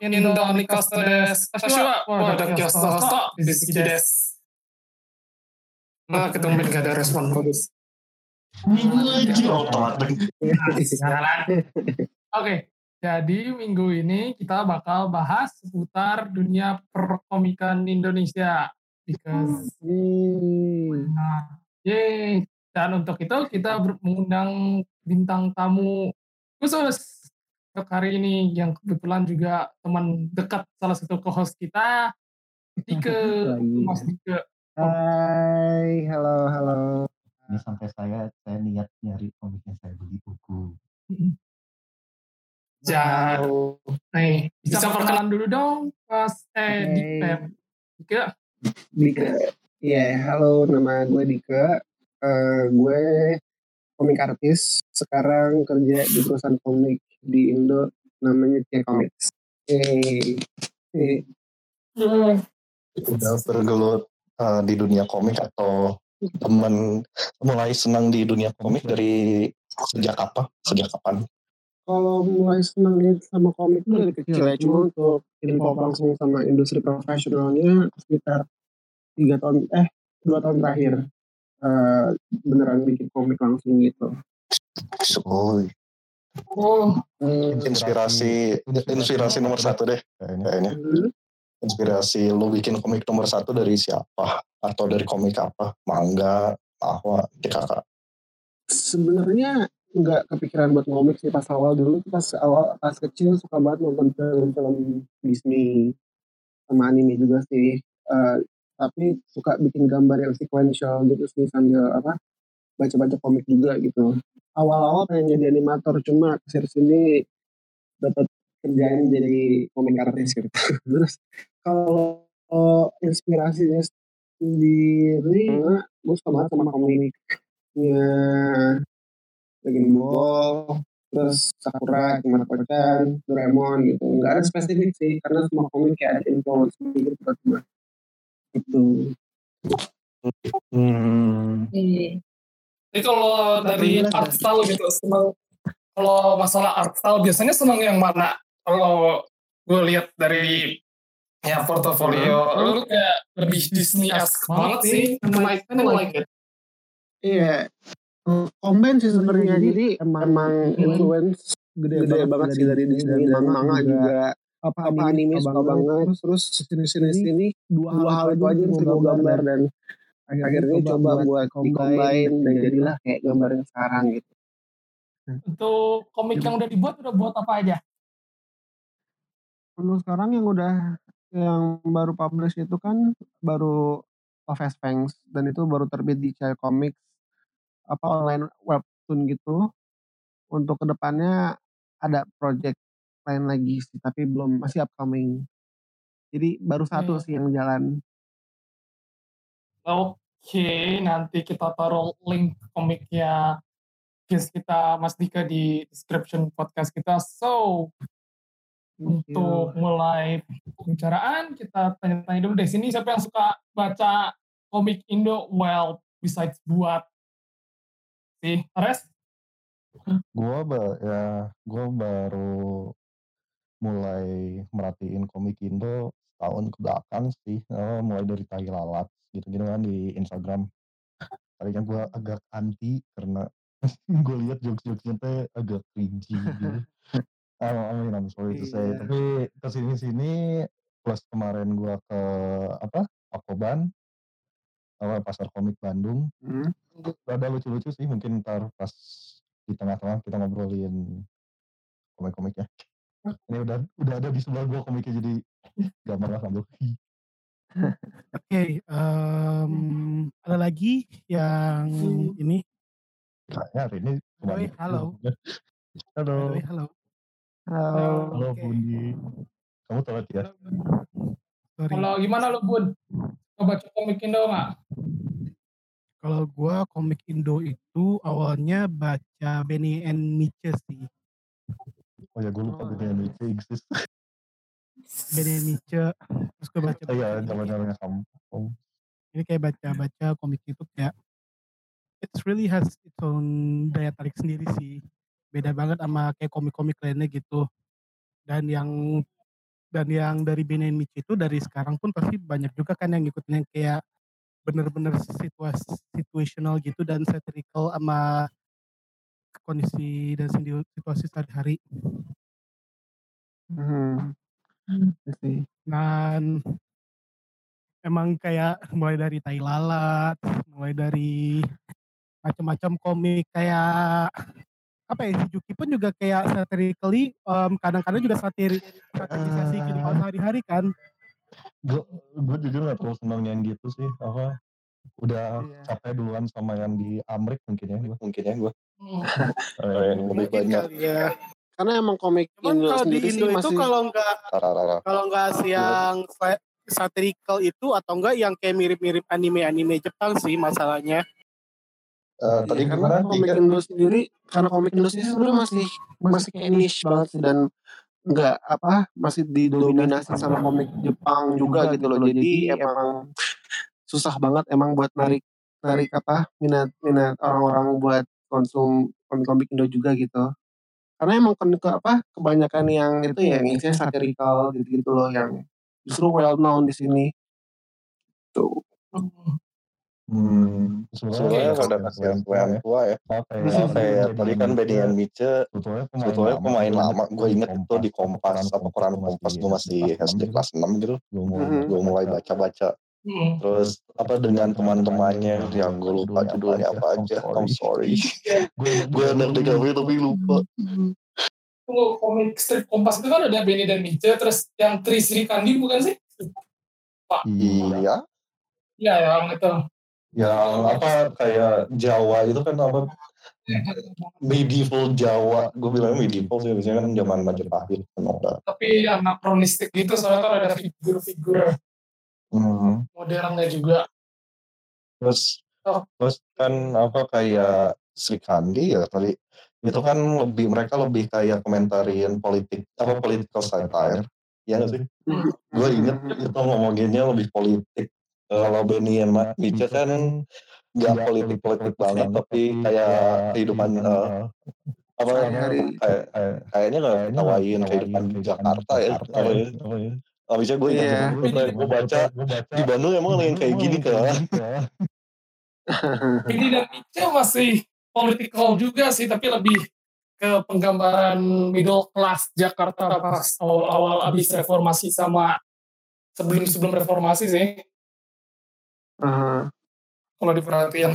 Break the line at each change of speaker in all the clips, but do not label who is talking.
皆さん、インドニカストです。私は、ポッドキャストホスト、ビズキです。Nah, ketemu gak ada respon bagus.
Lagi otomatis.
Sialan. Oke, jadi minggu ini kita bakal bahas seputar dunia perkomikan Indonesia. Because, nah, yeay. Dan untuk itu kita ber- mengundang bintang tamu khusus untuk hari ini yang kebetulan juga teman dekat salah satu co-host kita, Dike. Mas Dike.
Hai, halo, halo.
Ini sampai saya saya niat nyari komiknya saya beli buku.
Ja,
Wow.
nih, bisa perkenalan dulu dong, Mas eh,
Oke.
Dike. Dike,
Dika. Iya, halo, nama gue Dika. Eh, gue komik artis. Sekarang kerja di perusahaan komik di Indo, namanya Tia Comics. Yeay. Yeay.
Udah bergelut eh, di dunia komik atau teman mulai senang di dunia komik dari sejak apa? Sejak kapan?
Kalau mulai senang sama komik itu dari kecil ya, cuma untuk info langsung sama industri profesionalnya sekitar tiga tahun, eh dua tahun terakhir. Eh, beneran bikin komik langsung gitu.
Oh, inspirasi inspirasi nomor satu deh kayaknya.
Hmm.
Inspirasi lu bikin komik nomor satu dari siapa? Atau dari komik apa? Manga, ahwa, kakak.
sebenarnya nggak kepikiran buat ngomik sih pas awal dulu pas awal pas kecil suka banget nonton film-film Disney sama anime juga sih Eh, tapi suka bikin gambar yang sequential gitu sih sambil apa baca-baca komik juga gitu awal-awal pengen jadi animator cuma ke sini sini dapat kerjaan jadi komik artis gitu terus kalau inspirasinya sendiri gue suka banget sama komiknya Dragon Ball, terus Sakura, Gimana Kocan, Doraemon gitu. Nggak ada spesifik sih, karena semua komik kayak ada influence gitu buat gue. Itu.
Hmm.
Jadi kalau dari art
ya?
style gitu, senang kalau masalah art style biasanya senang yang mana? Kalau gue lihat dari ya portofolio, lu kayak lebih Disney-esque banget sih. And I kinda like it.
Iya. Combine sih sebenarnya, jadi emang, emang influence gede, banget sih dari Disney dan manga juga. Apa, apa anime suka banget, terus sini sini sini dua, hal itu aja yang gue gambar dan akhirnya coba buat combine dan jadilah kayak gambar yang sekarang gitu.
Untuk komik yang udah dibuat, udah buat apa aja?
Untuk sekarang yang udah yang baru publish itu kan baru Of Fangs dan itu baru terbit di Child Comics apa online webtoon gitu. Untuk ke depannya ada project lain lagi sih tapi belum masih upcoming. Jadi baru satu
Oke.
sih yang jalan.
Oke, nanti kita taruh link komiknya guys kita Mas Dika di description podcast kita. So,
Thank you.
untuk mulai pembicaraan kita tanya-tanya dulu. Deh sini siapa yang suka baca komik Indo? Well besides buat. Si Ares?
Gua ba- ya gua baru mulai merhatiin komik Indo tahun ke belakang sih. Eh, mulai dari tai lalat gitu-gitu kan di Instagram. Tadinya gua agak anti karena gue lihat jokes-jokesnya teh agak cringy gitu. I mean, I'm sorry to say.
Iya.
tapi ke sini-sini plus kemarin gua ke apa Pakoban apa pasar komik Bandung.
Hmm.
ada lucu-lucu sih mungkin ntar pas di tengah-tengah kita ngobrolin komik-komiknya. Ini udah udah ada di sebelah gua komiknya jadi gambar lah sambil
Oke, em, ada lagi yang ini.
kayaknya hari ini
By the way,
cuma
halo.
halo
By the way, halo.
Halo.
halo
Oke.
Bundi kamu telat ya
Sorry.
kalau gimana lo Bun Coba baca komik Indo nggak
Kalau gua komik Indo itu awalnya baca Benny and Mitchell sih.
oh ya gue lupa
Oh,
gitu ya itu exist
And Mitchell. Terus gue baca
oh ya
baca
zaman
ini.
zamannya kamu
Ini kayak baca-baca komik itu kayak it really has its own daya tarik sendiri sih. Beda banget sama kayak komik-komik lainnya gitu. Dan yang dan yang dari BNN Michi itu dari sekarang pun pasti banyak juga kan yang ngikutin yang kayak bener-bener situasi situational gitu dan satirical sama kondisi dan situasi sehari-hari.
Hmm. I see.
Dan emang kayak mulai dari tai lalat, mulai dari macam-macam komik kayak apa ya si Juki pun juga kayak satirically um, kadang-kadang juga satir satirisasi
Ah.
kehidupan sehari-hari kan.
Gue gue jujur gak terlalu seneng yang gitu sih apa udah
Iya.
capek duluan sama yang di Amrik mungkin ya gue mungkin ya gue
Hmm.
yang lebih banyak
ya.
Karena emang komik
Cuman
Indo
kalau di
sendiri sih
Indo itu
masih
kalau nggak kalau nggak yang sa- satirical itu atau enggak yang kayak mirip-mirip anime-anime Jepang sih masalahnya.
Eh, tadi
Iya,
gimana?
karena komik
Tiga?
Indo sendiri karena komik Indo sendiri sebenarnya masih masih kayak niche banget sih dan nggak apa masih didominasi sama komik Jepang juga gitu loh. jadi emang susah banget emang buat narik narik apa minat minat orang-orang buat konsum komik-komik Indo juga gitu karena emang kan ke apa kebanyakan yang itu ya yang isinya satirical gitu gitu loh yang justru well known di sini. Tuh
Hmm,
sebenarnya pada kasihan yang tua ya.
Oke,
Apa kayak tadi kan Benny and Mice
sebetulnya
pemain lama gue inget itu di Kompas apa koran Kompas gue masih SD kelas 6 gitu.
Gue mulai
gue mulai baca-baca
Hmm.
terus apa dengan teman-temannya? Yang gue lupa judulnya apa aja. I'm sorry. Gue anak DKW tapi lupa.
Tunggu, komik strip kompas itu kan ada Benny dan Mice, terus yang Tri Sri Kandi bukan sih?
iya.
Iya
Iya, yang itu.
yang apa kayak Jawa itu kan apa? Medieval Jawa. Gue bilangnya medieval sih biasanya kan zaman Majapahit kan
Tapi anakronistik gitu, soalnya kan ada figur-figur
Hmm.
modernnya juga.
terus
Oh.
terus kan apa kayak Sri Kandi ya tadi itu kan lebih mereka lebih kayak komentarin politik apa political satire ya nggak sih? Gue inget itu ngomonginnya lebih politik. Kalau Benny and Ma- Mice kan nggak politik politik banget tapi kayak kehidupan eh, apa kayak kayaknya nggak ketawain kehidupan Jakarta ya apa ya Abisnya gue ingat
Iya.
gue baca di Bandung emang ada yang kayak gini kan
Benny dan Mice masih political juga sih, tapi lebih ke penggambaran middle class Jakarta pas awal-awal abis reformasi sama sebelum-sebelum reformasi sih.
Aha.
kalau diperhatiin.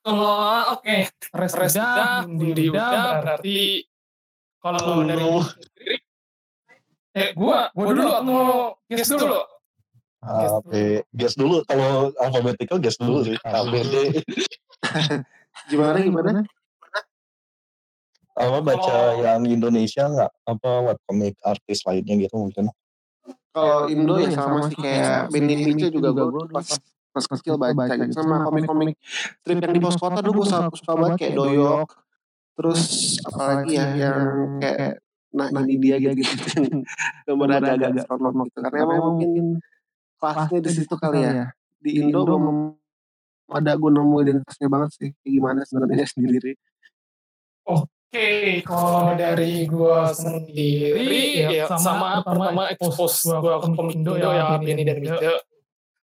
Kalau oke, res res udah, Bundi udah, berarti kalau dari eh gua, gua dulu atau guys dulu?
AB guess dulu. Kalau alphabetical guess dulu sih. A B D
gimana gimana?
Apa baca
Kalau-
yang Indonesia nggak? Apa buat komik artis lainnya gitu mungkin?
Kalau Indo ya sama sih. kayak Benny Mice juga gue pas pas kecil baca gitu. sama komik-komik strip yang di pos kota dulu gue suka, suka banget kayak Doyok. Terus apalagi ya yang kayak nah ini dia gitu gitu gambar agak-agak astronot gitu. karena emang mungkin kelasnya di situ kali ya. di Indo belum ada gue nemu identitasnya banget sih. Kayak gimana sebenarnya sendiri.
Oke, kalau dari gua sendiri, ya sama, pertama expose gua ke komik Indo ya, Benny dan Mice.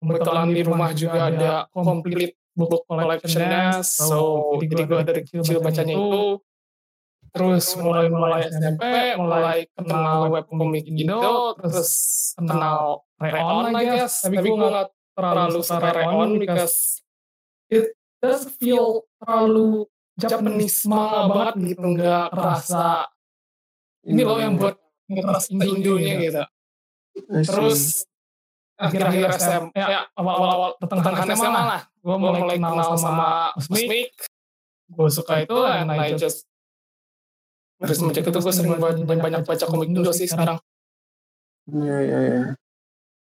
Kebetulan di rumah juga ada complete book collectionnya, so jadi gua dari kecil bacanya itu. Terus mulai mulai SMP, mulai kenal web komik Indo, terus kenal Rayon I guess. Tapi gue gak terlalu suka Rayon because it does feel terlalu Japanese manga banget gitu, nggak kerasa ini loh yang buat ngeras Indo-Indonya gitu. Terus akhir-akhir SM, ya awal-awal pertengahan SMA lah, gue mulai kenal sama Cosmic, gue suka itu, and I just Terus sejak itu gue sering banyak, banyak baca komik Indo sih sekarang.
Iya iya iya.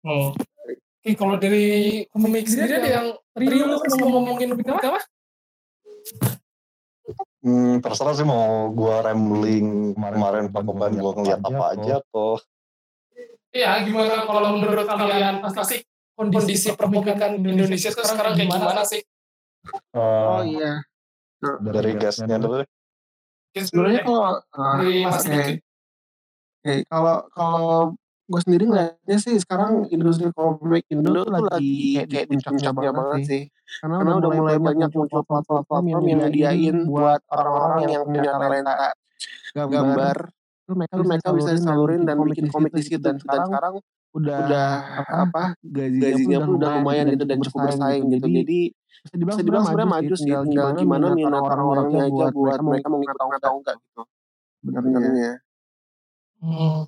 Hmm. Oke, kalau dari komik sendiri ada yang Rio lu mau ngomongin komik apa?
hmm, terserah sih mau gua rambling kemarin pakoban gua ngeliat apa aja atau
Iya, gimana kalau menurut kalian apa sih kondisi perkomikan di Indonesia tuh sekarang kayak gimana sih?
eh,
Oh iya.
dari gasnya dulu
Sebenarnya kalau uh,
Mas.
Oke, kalau kalau
gue sendiri ngeliatnya sih sekarang industri komik Indo tuh lagi kayak di puncaknya banget sih. Karena, Karena udah mulai banyak muncul platform-platform yang nyediain buat orang-orang yang punya talenta gambar. Itu mereka, mereka bisa disalurin dan bikin komik di situ. Dan sekarang udah, udah apa, apa gajinya, gajinya pun udah lumayan gitu dan cukup bersaing gitu. Jadi bisa dibilang, bisa dibilang sebenarnya maju sih tinggal gimana minat orang-orangnya aja buat mereka mau ngikut atau enggak gitu. Benar-benarnya. Hmm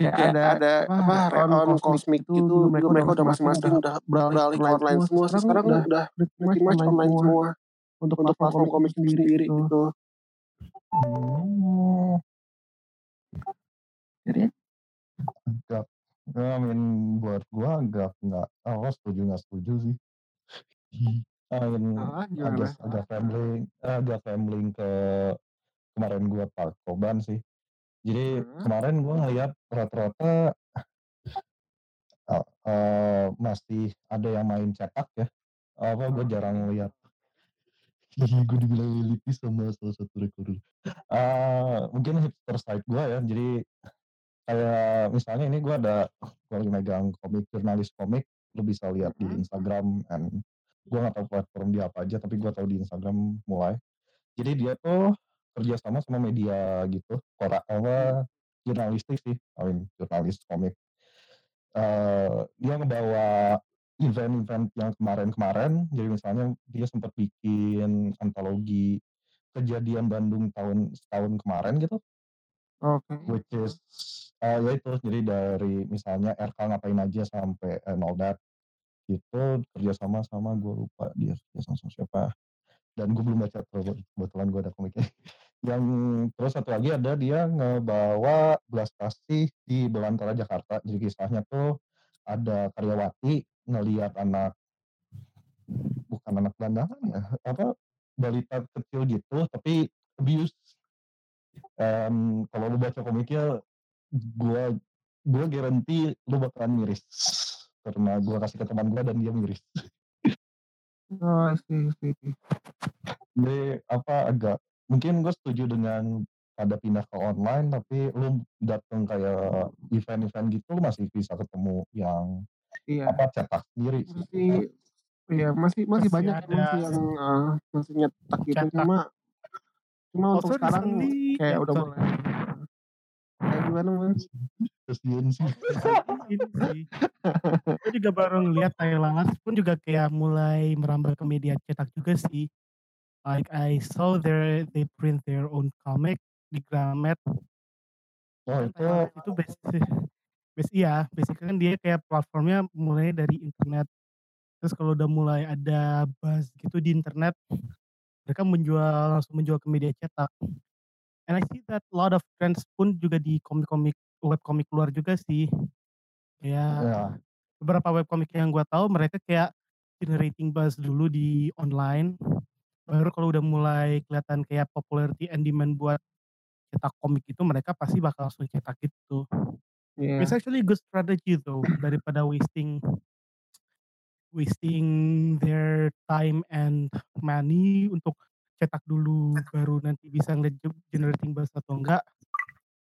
kayak, kayak ada, ada apa, Reon, Cosmic gitu, gitu mereka, mereka udah masing-masing udah beralih ke online semua. Sekarang, sekarang udah, udah pretty much online semua untuk untuk platform komik sendiri gitu. gitu.
Hmm. Jadi I mean, buat gua agak nggak, oh setuju nggak setuju sih. I mean, ah, agak agak family, agak family ke kemarin gua Pak Koban sih. Jadi kemarin gue ngeliat rata-rata uh, uh, masih ada yang main cetak ya. Apa gue jarang lihat. gue dibilang elitist sama salah satu rekorder. Uh, mungkin hipster side gue ya. Jadi kayak misalnya ini gue ada gue lagi megang komik jurnalis komik. Lu bisa lihat di hmm. Instagram and gue gak tahu platform dia apa aja tapi gue tahu di Instagram mulai. Jadi dia tuh kerjasama sama media gitu, korak apa jurnalistik sih, I mean, jurnalis komik. Uh, dia ngebawa event-event yang kemarin-kemarin, jadi misalnya dia sempat bikin antologi kejadian Bandung tahun setahun kemarin gitu.
Oke. Okay.
Which is uh, ya itu jadi dari misalnya RK ngapain aja sampai and all that gitu kerjasama sama gue lupa dia kerjasama sama siapa dan gue belum baca kebetulan gue ada komiknya yang terus satu lagi ada dia ngebawa belas kasih di Belantara Jakarta. Jadi kisahnya tuh ada karyawati ngelihat anak bukan anak gelandangan ya, apa balita kecil gitu tapi abuse. Um, kalau lu baca komiknya, gua gua garanti lu bakalan miris karena gua kasih ke teman gua dan dia miris.
Oh, sih, sih.
Jadi apa agak mungkin gue setuju dengan ada pindah ke online tapi lu datang kayak event-event gitu lu masih bisa ketemu yang iya. apa cetak sendiri
sih. Masih iya masih masih, masih banyak ada. masih yang uh, masih nyetak gitu cuma cuma oh, untuk sekarang kayak udah mulai kayak gimana mas?
Kasian sih.
Gue juga baru ngeliat Thailand pun juga kayak mulai merambah ke media cetak juga sih. Like I saw their they print their own comic di Gramet.
Oh itu
itu basic, basic iya, basically kan dia kayak platformnya mulai dari internet. Terus kalau udah mulai ada buzz gitu di internet, mereka menjual langsung menjual ke media cetak. And I see that a lot of trends pun juga di komik-komik web komik luar juga sih. Ya, yeah. beberapa web komik yang gue tahu mereka kayak generating buzz dulu di online baru kalau udah mulai kelihatan kayak popularity and demand buat cetak komik itu mereka pasti bakal langsung cetak gitu. Yeah. It's actually good strategy though daripada wasting wasting their time and money untuk cetak dulu baru nanti bisa ngeliat generating buzz atau enggak.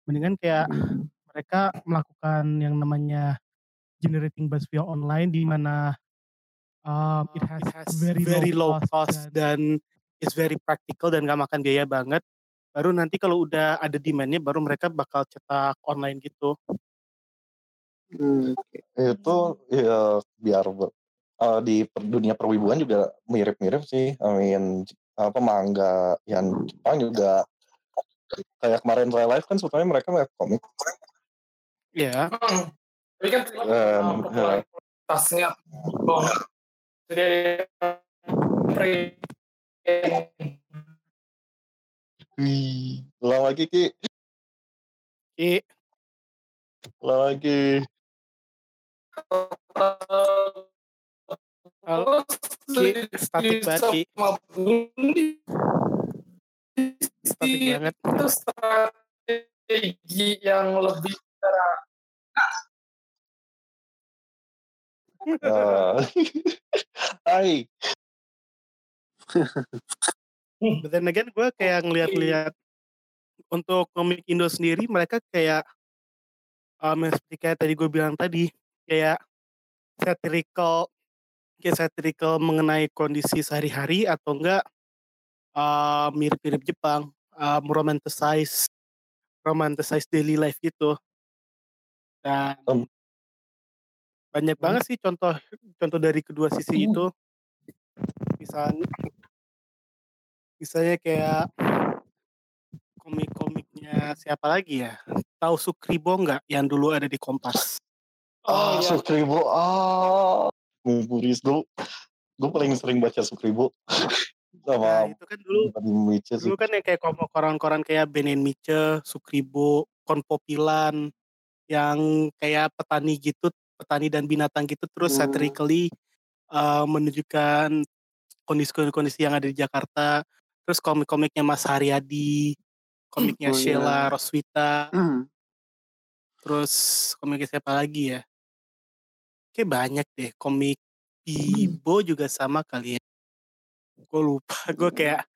Mendingan kayak hmm. mereka melakukan yang namanya generating buzz via online di mana um, it has, it has very, very low cost dan, dan it's very practical dan gak makan biaya banget. Baru nanti kalau udah ada demandnya baru mereka bakal cetak online gitu.
Hmm, itu ya biar uh, di dunia perwibuan juga mirip-mirip sih. I mean apa mangga yang Jepang juga kayak kemarin Real Life kan sebetulnya mereka web komik.
Iya. Yeah. Tapi kan um, ya. tasnya oh. Jadi
Wih, ulang lagi Ki.
Ki.
Ulang lagi.
Halo, statik banget Ki. Statik banget.
Itu strategi yang lebih cara
Uh, hai.
But then again gue kayak ngeliat-liat untuk komik Indo sendiri mereka kayak um, seperti kayak tadi gue bilang tadi kayak satirical kayak satirical mengenai kondisi sehari-hari atau enggak uh, mirip-mirip Jepang uh, romanticize romanticize daily life gitu. Dan
Um.
banyak banget sih contoh contoh dari kedua sisi itu. Misalnya misalnya kayak komik-komiknya siapa lagi ya? Tahu Sukribo nggak yang dulu ada di Kompas?
Ah.
Iya.
Sukribo ah Ngumpulin dulu gue paling sering baca Sukribo
nah
sama
itu kan dulu dulu kan yang kayak koran-koran kayak Benen Mice, Sukribo, Konpopilan yang kayak petani gitu, petani dan binatang gitu terus
Hmm.
satirically uh, menunjukkan kondisi-kondisi yang ada di Jakarta. Terus komik-komiknya Mas Haryadi, komiknya
Oh, iya.
Sheila Roswita,
Hmm.
terus komiknya siapa lagi ya? Kayak banyak deh, komik Bibo juga sama kali ya. Gue lupa, gue kayak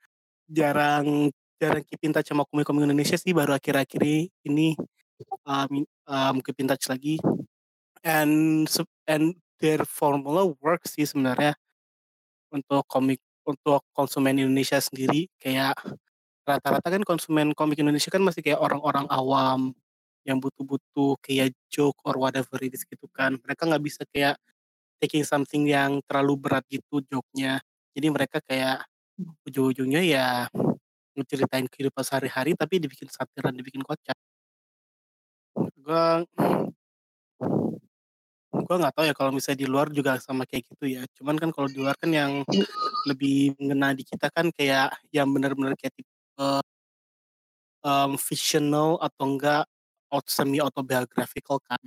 jarang jarang keep in touch sama komik-komik Indonesia sih baru akhir-akhir ini um, um, keep in touch lagi. And and their formula works sih sebenarnya untuk komik untuk konsumen Indonesia sendiri. Kayak rata-rata kan konsumen komik Indonesia kan masih kayak orang-orang awam yang butuh-butuh kayak joke or whatever it is gitu kan. Mereka nggak bisa kayak taking something yang terlalu berat gitu joke-nya. Jadi mereka kayak ujung-ujungnya ya ngeceritain kehidupan sehari-hari tapi dibikin satiran dibikin kocak. Gua gua nggak tahu ya kalau misalnya di luar juga sama kayak gitu ya. Cuman kan kalau di luar kan yang lebih mengena di kita kan kayak yang benar-benar kayak tipe um, fictional atau enggak semi autobiographical kan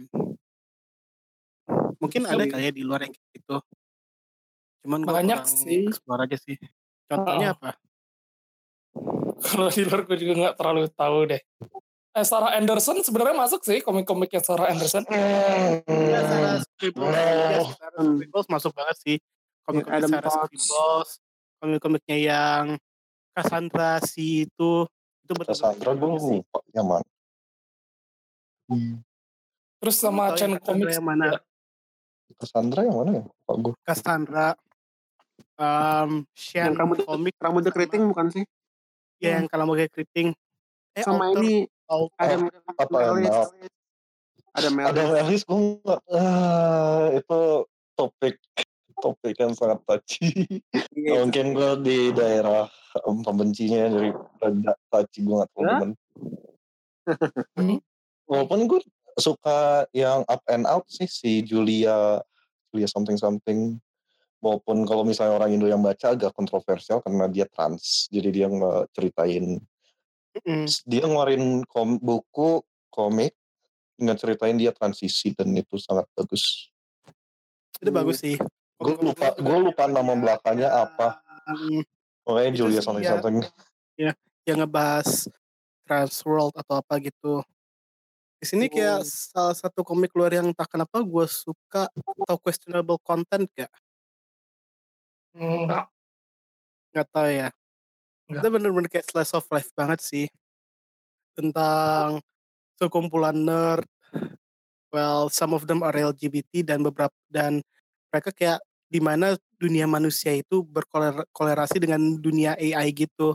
mungkin ada
Iya.
kali ya di luar yang kayak gitu cuman
Banyak sih.
explore aja sih contohnya
Heeh.
apa
Kalau di luar gue juga nggak terlalu tahu deh. Eh, Sarah Anderson sebenarnya masuk sih komik-komiknya Sarah Anderson.
Ya, Sarah Scribbles, yes, Sarah
Hmm.
Scribbles masuk banget sih. Komik-komik
Adam
Sarah. Scribbles, komik-komiknya yang Cassandra si itu, itu betul-betul
Cassandra gue lupa yang mana Hmm,
Terus sama
yang
Chen
Cassandra
Comics
yang mana?
Cassandra yang mana ya lupa gue
Cassandra, um, Shen
Yang rambutnya-
komik,
Rambutnya keriting bukan sih?
ya, yang kalau mau kayak keriting. Eh,
Sama
author,
ini
author.
ada
apa
Melis.
nah,
Ada Melis.
ada Melis gue nggak ah, itu topik topik yang sangat touchy
Iya, itu.
mungkin gue di daerah um, pembencinya dari rada touchy gue nggak terlalu
Hah?
Hmm.
walaupun gue suka yang up and out sih si Julia Julia something something walaupun kalau misalnya orang Indo yang baca agak kontroversial karena dia trans jadi dia nggak ceritain
Mm-mm.
dia ngeluarin kom, buku komik nggak ceritain dia transisi dan itu sangat bagus
Itu bagus sih.
gue lupa gue lupa nama belakangnya apa pokoknya
Itu
Julia
sih,
something
ya.
something
yang ngebahas trans world atau apa gitu. Di sini kayak
Oh.
salah satu komik luar yang tak kenapa gue suka atau questionable content gak?
Enggak.
Nggak tahu ya.
Nggak.
Itu bener-bener kayak slice of life banget sih. Tentang sekumpulan nerd. Well, some of them are LGBT dan beberapa dan mereka kayak di mana dunia manusia itu berkolerasi dengan dunia AI gitu.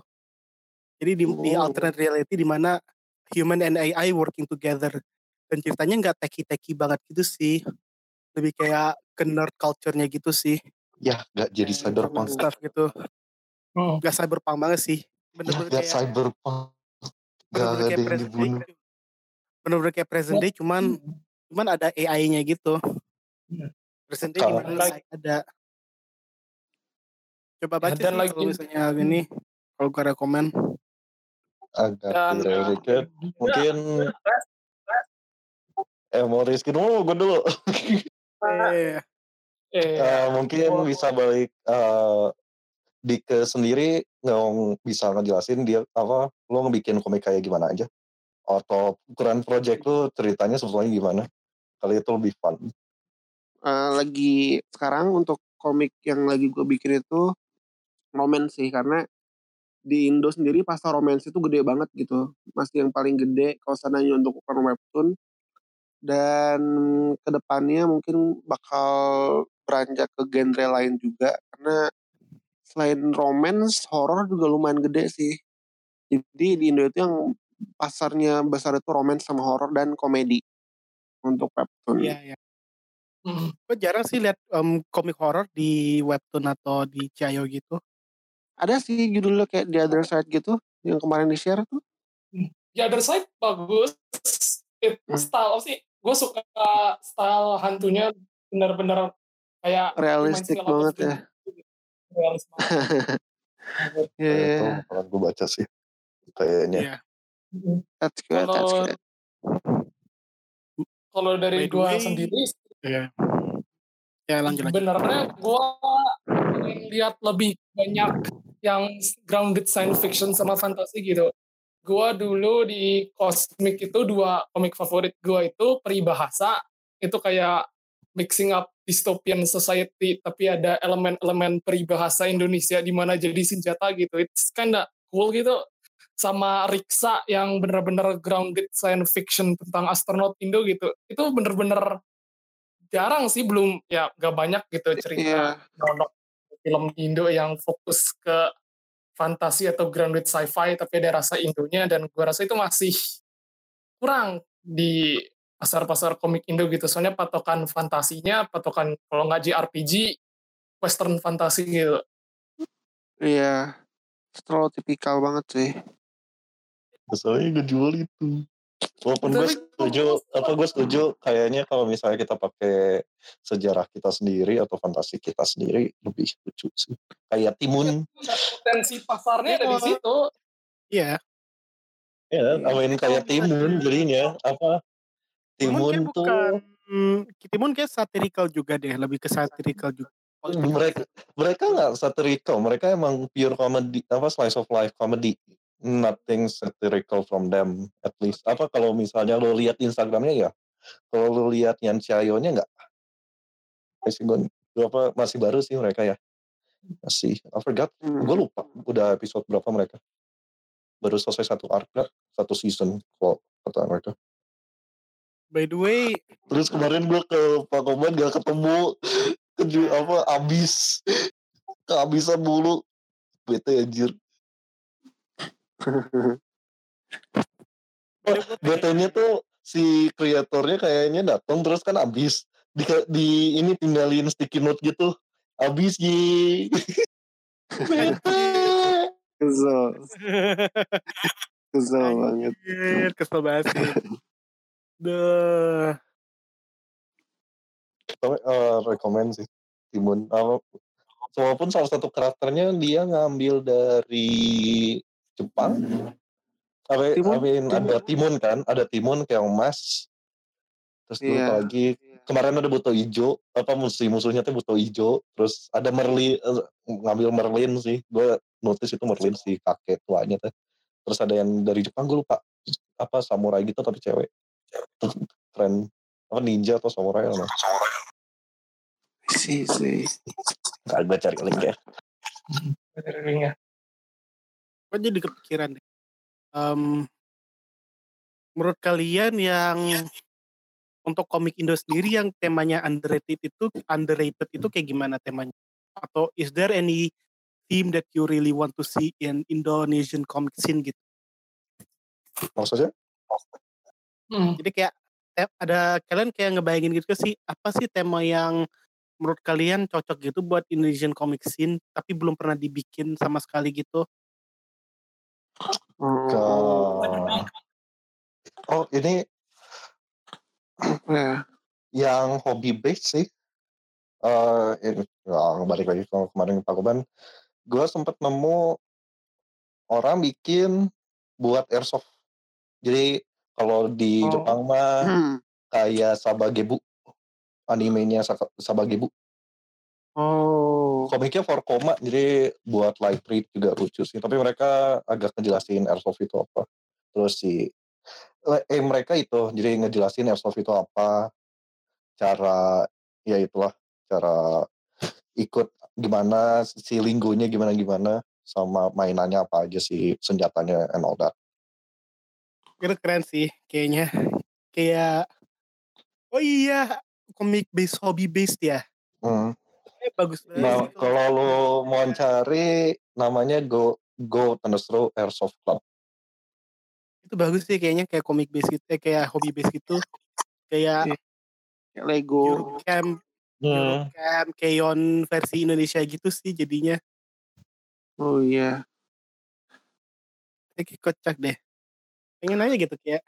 Jadi di, di
Oh.
alternate reality di mana human and AI working together. Dan ceritanya nggak teki-teki banget gitu sih. Lebih kayak ke nerd culture-nya gitu sih.
ya gak jadi cyberpunk
stuff gitu.
Oh.
Gak cyberpunk banget sih.
ya
Bener-bener
gak
kayak
cyberpunk gak
bener-bener
ada
kayak
yang
present day.
dibunuh
Bener-bener kayak present day cuman cuman ada AI-nya gitu.
Iya.
Present day AI ada. Coba baca
dan
sih
lagi-
kalau misalnya ini kalau gue rekomen.
Agak
Dan
tidak dikit mungkin eh mau Rizky dulu gue dulu.
Eh,
eh,
Eh, mungkin bisa balik eh Dike sendiri nggak bisa ngejelasin dia apa lo ngebikin komik kayak gimana aja? Atau ukuran project lo ceritanya sebetulnya gimana? Kali itu lebih fun.
Eh, lagi sekarang untuk komik yang lagi gue bikin itu romance sih karena di Indo sendiri pasar romance itu gede banget gitu masih yang paling gede kalau seandainya untuk ukuran webtoon
dan ke depannya mungkin bakal beranjak ke genre lain juga karena selain romance horror juga lumayan gede sih jadi di Indo itu yang pasarnya besar itu romance sama horror dan komedi untuk webtoon
Iya, iya. Gue jarang sih lihat em, komik horor di webtoon atau di Ciao gitu.
Ada sih judulnya kayak The Other Side gitu yang kemarin di share tuh
The Other Side bagus. It,
Hmm.
Style apa sih? Gue suka style hantunya bener-bener kayak
realistik banget ya
Realis banget.
Iya, iya.
bakalan gue baca sih kayaknya
Iya.
that's good that's
Kalau
good
kalau dari
way,
sendiri
Iya. Ya lanjut
gua pengen lihat lebih banyak yang grounded science fiction sama fantasi gitu. Gua dulu di Cosmic itu dua komik favorit gua itu peribahasa itu kayak mixing up dystopian society tapi ada elemen-elemen peribahasa Indonesia di mana jadi senjata gitu. It's kinda cool gitu. Sama Riksa yang bener-bener grounded science fiction tentang astronot Indo gitu. Itu bener-bener jarang sih belum ya gak banyak gitu cerita produk film Indo yang fokus ke fantasi atau grounded sci-fi tapi ada rasa Indonya dan gua rasa itu masih kurang di pasar-pasar komik Indo gitu. Soalnya patokan fantasinya patokan kalau nggak JRPG western fantasi gitu.
Iya terlalu tipikal banget sih.
Soalnya gue jual itu walaupun gue setuju apa gue setuju kayaknya kalau misalnya kita pakai sejarah kita sendiri atau fantasi kita sendiri lebih lucu sih kayak timun
potensi pasarnya ada di
Oh.
situ
Iya.
ya awain kayak timun jadinya apa
Timun
timun tuh
bukan hmm, Timun kayak satirical juga deh, lebih ke satirical juga.
mereka mereka nggak satirical mereka emang pure comedy apa slice of life comedy nothing satirical from them at least. Apa kalau misalnya lo lihat instagramnya ya? Kalau lo lihat yang Chayo-nya nggak? Masih gue apa masih baru sih mereka ya? Masih I forgot.
Hmm.
gue lupa udah episode berapa mereka. Baru selesai satu arc satu season kalau kata mereka.
By the way,
terus kemarin gue ke Pakoban gak ketemu. Keju apa abis. Kehabisan mulu. Bete anjir BT-nya tuh si kreatornya kayaknya datang terus kan abis di, di ini tinggalin sticky note gitu. Abis Yi bete.
Kesel. Kesel banget.
Anjir, kesel banget sih. Duh.
tapi eh, rekomend sih Timun. Apa walaupun salah satu karakternya dia ngambil dari Jepang. Apa,
Timun?
ada Timun. kan ada Timun kayak emas. Terus
Iya.
lupa lagi. kemarin ada buto hijau apa musuh musuhnya tuh buto hijau. Terus ada Merlin eh, ngambil Merlin sih. Gue notice itu Merlin si kakek tuanya tuh. Terus ada yang dari Jepang gue lupa. Apa samurai gitu tapi cewek. Keren. Apa ninja atau samurai apa
sih sih
Nggak, gue cari link ya.
Linknya.
Gue jadi kepikiran deh. Em, menurut kalian yang untuk komik Indo sendiri yang temanya underrated itu underrated itu kayak gimana temanya? Atau is there any theme that you really want to see in Indonesian comic scene gitu?
maksudnya
Hmm.
Jadi kayak ada kalian kayak ngebayangin gitu sih apa sih tema yang menurut kalian cocok gitu buat Indonesian comic scene tapi belum pernah dibikin sama sekali gitu?
Ke
oh,
oh ini
ya
yang hobi base sih. Eh ini ya, balik lagi ke kemarin Pak Koban gue sempet nemu orang bikin buat airsoft. Jadi kalau di
Oh.
Jepang mah
Hmm.
kayak Sabagebu. Animenya Sa- Sabagebu.
Oh
komiknya 4 koma jadi buat light read juga lucu sih tapi mereka agak ngejelasin airsoft itu apa terus si eh mereka itu jadi ngejelasin airsoft itu apa cara ya itulah cara ikut gimana si linggonya gimana gimana sama mainannya apa aja sih senjatanya and all that
Itu keren sih kayaknya. Kayak Oh iya, komik based hobby based ya.
Hmm.
Eh bagus.
Nah, kalau lu mau cari namanya Go Go Thunderstroke Airsoft Club.
itu bagus sih kayaknya kayak komik base gitu, eh, kayak hobby base gitu. Kayak
Kayak Lego.
Eurocamp,
Hmm.
Eurocamp, Keon versi Indonesia gitu sih jadinya.
Oh iya.
Kayak kocak deh. Pengen aja gitu kayak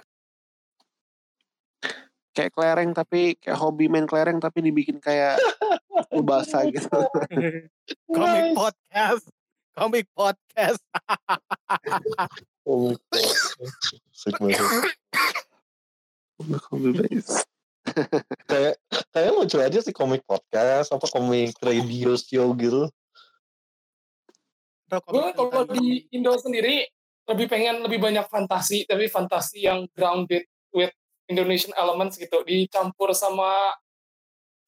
Kayak kelereng tapi kayak hobi main kelereng tapi dibikin kayak ubasa gitu.
komik podcast. Komik podcast.
Oh.
Hobi base.
kayak kayak lucu aja sih komik podcast apa komik radio show gitu.
Gue
komik
kalau di Indo sendiri lebih pengen lebih banyak fantasi, tapi fantasi yang grounded with Indonesian elements gitu, dicampur sama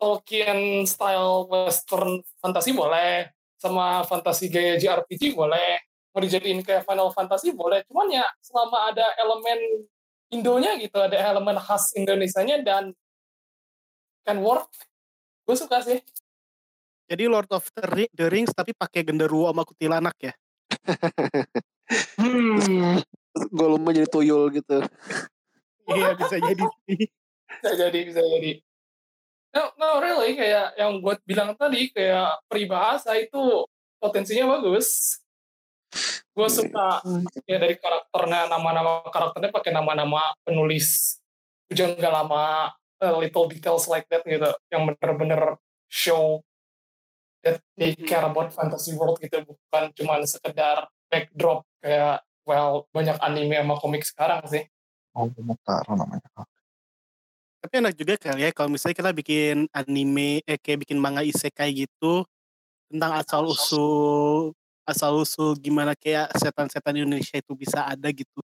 Tolkien style western fantasi boleh, sama fantasi gaya JRPG boleh, mau dijadiin kayak Final Fantasy boleh, cuman ya selama ada elemen Indonya gitu, ada elemen khas Indonesianya dan can work, gue suka sih.
Jadi Lord of the, Ri- the Rings tapi pakai genderuwo sama kuntilanak ya.
Hmm,
Gollum jadi tuyul gitu.
Iya bisa jadi
bisa jadi bisa jadi no, no really kayak yang buat bilang tadi kayak peribahasa itu potensinya bagus. Gue suka ya dari karakternya nama-nama karakternya pakai nama-nama penulis hujan gak lama uh, little details like that gitu yang bener-bener show that they care about fantasy world gitu bukan cuma sekedar backdrop kayak well banyak anime sama komik sekarang sih.
Oh, Motaro namanya.
Tapi enak juga kali ya kalau misalnya kita bikin anime, eh kayak bikin manga isekai gitu tentang asal usul asal usul gimana kayak setan-setan Indonesia itu bisa ada gitu.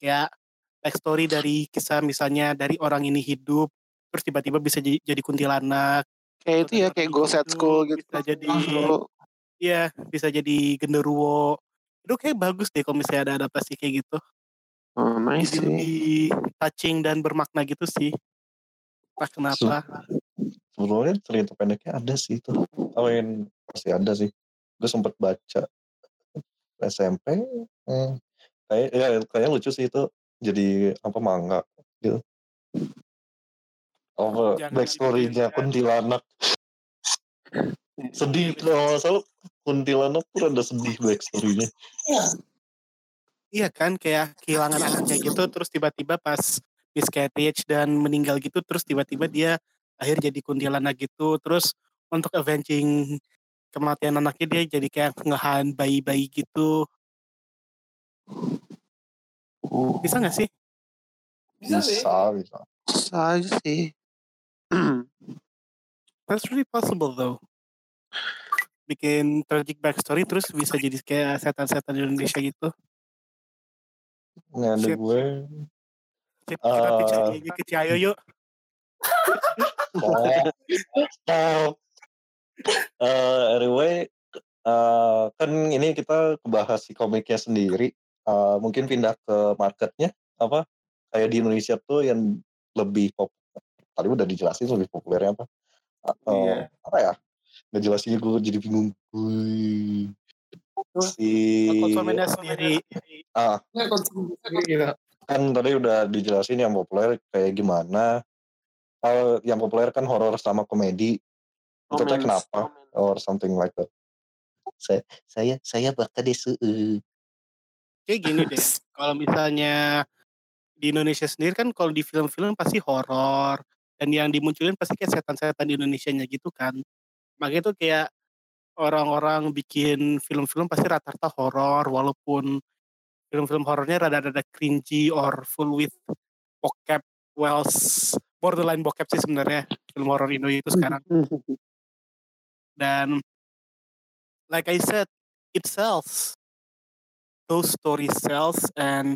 Kayak backstory dari kisah misalnya dari orang ini hidup terus tiba-tiba bisa jadi, jadi kuntilanak.
Kayak itu ya kayak Go Set School gitu.
Bisa jadi iya, bisa jadi genderuwo. Itu kayak bagus deh kalau misalnya ada adaptasi kayak gitu.
Oh, nice
Jadi lebih touching dan bermakna gitu sih. Entah kenapa.
Sebetulnya cerita pendeknya ada sih itu. Oh, yang pasti ada sih. Gue sempet baca SMP. Eh, kayak ya kayaknya lucu sih itu jadi apa manga gitu.
Jangan
backstory-nya
dipikirkan.
kuntilanak. Sedih kalau nggak salah kuntilanak pun ada sedih backstory-nya.
Iya kan kayak kehilangan anaknya gitu terus tiba-tiba pas miscarriage dan meninggal gitu terus tiba-tiba dia akhir jadi kuntilanak gitu terus untuk avenging kematian anaknya dia jadi kayak ngehan bayi-bayi gitu
Oh,
bisa nggak sih
bisa sih
Bisa, bisa.
bisa aja sih.
that's really possible though bikin tragic backstory terus bisa jadi kayak setan-setan Indonesia gitu
Ini ada
Shit.
gue.
Kita pitch
Ah.
idenya ke Ciayo yuk.
Stop. Eh, anyway, eh, kan ini kita bahas si komiknya sendiri. Eh, mungkin pindah ke marketnya apa? Kayak di Indonesia tuh yang lebih pop. Tadi udah dijelasin lebih populernya apa? Eh,
Iya.
Apa ya? Nggak jelasin gue jadi bingung. Si
konsumennya sendiri
ah
gitu
kan tadi udah dijelasin yang populer kayak gimana. Eh, yang populer kan horor sama komedi. Itu teh
Romance.
kenapa? Or something like that. Saya saya saya bakal desu.
kayak gini deh kalau misalnya di Indonesia sendiri kan kalau di film-film pasti horor dan yang dimunculin pasti kayak setan-setan Indonesianya gitu kan makanya tuh kayak orang-orang bikin film-film pasti rata-rata horor walaupun film-film horornya rada-rada cringy or full with bokep wells borderline bokep sih sebenarnya film horor Indo itu sekarang. Dan like I said it sells. Those story sells and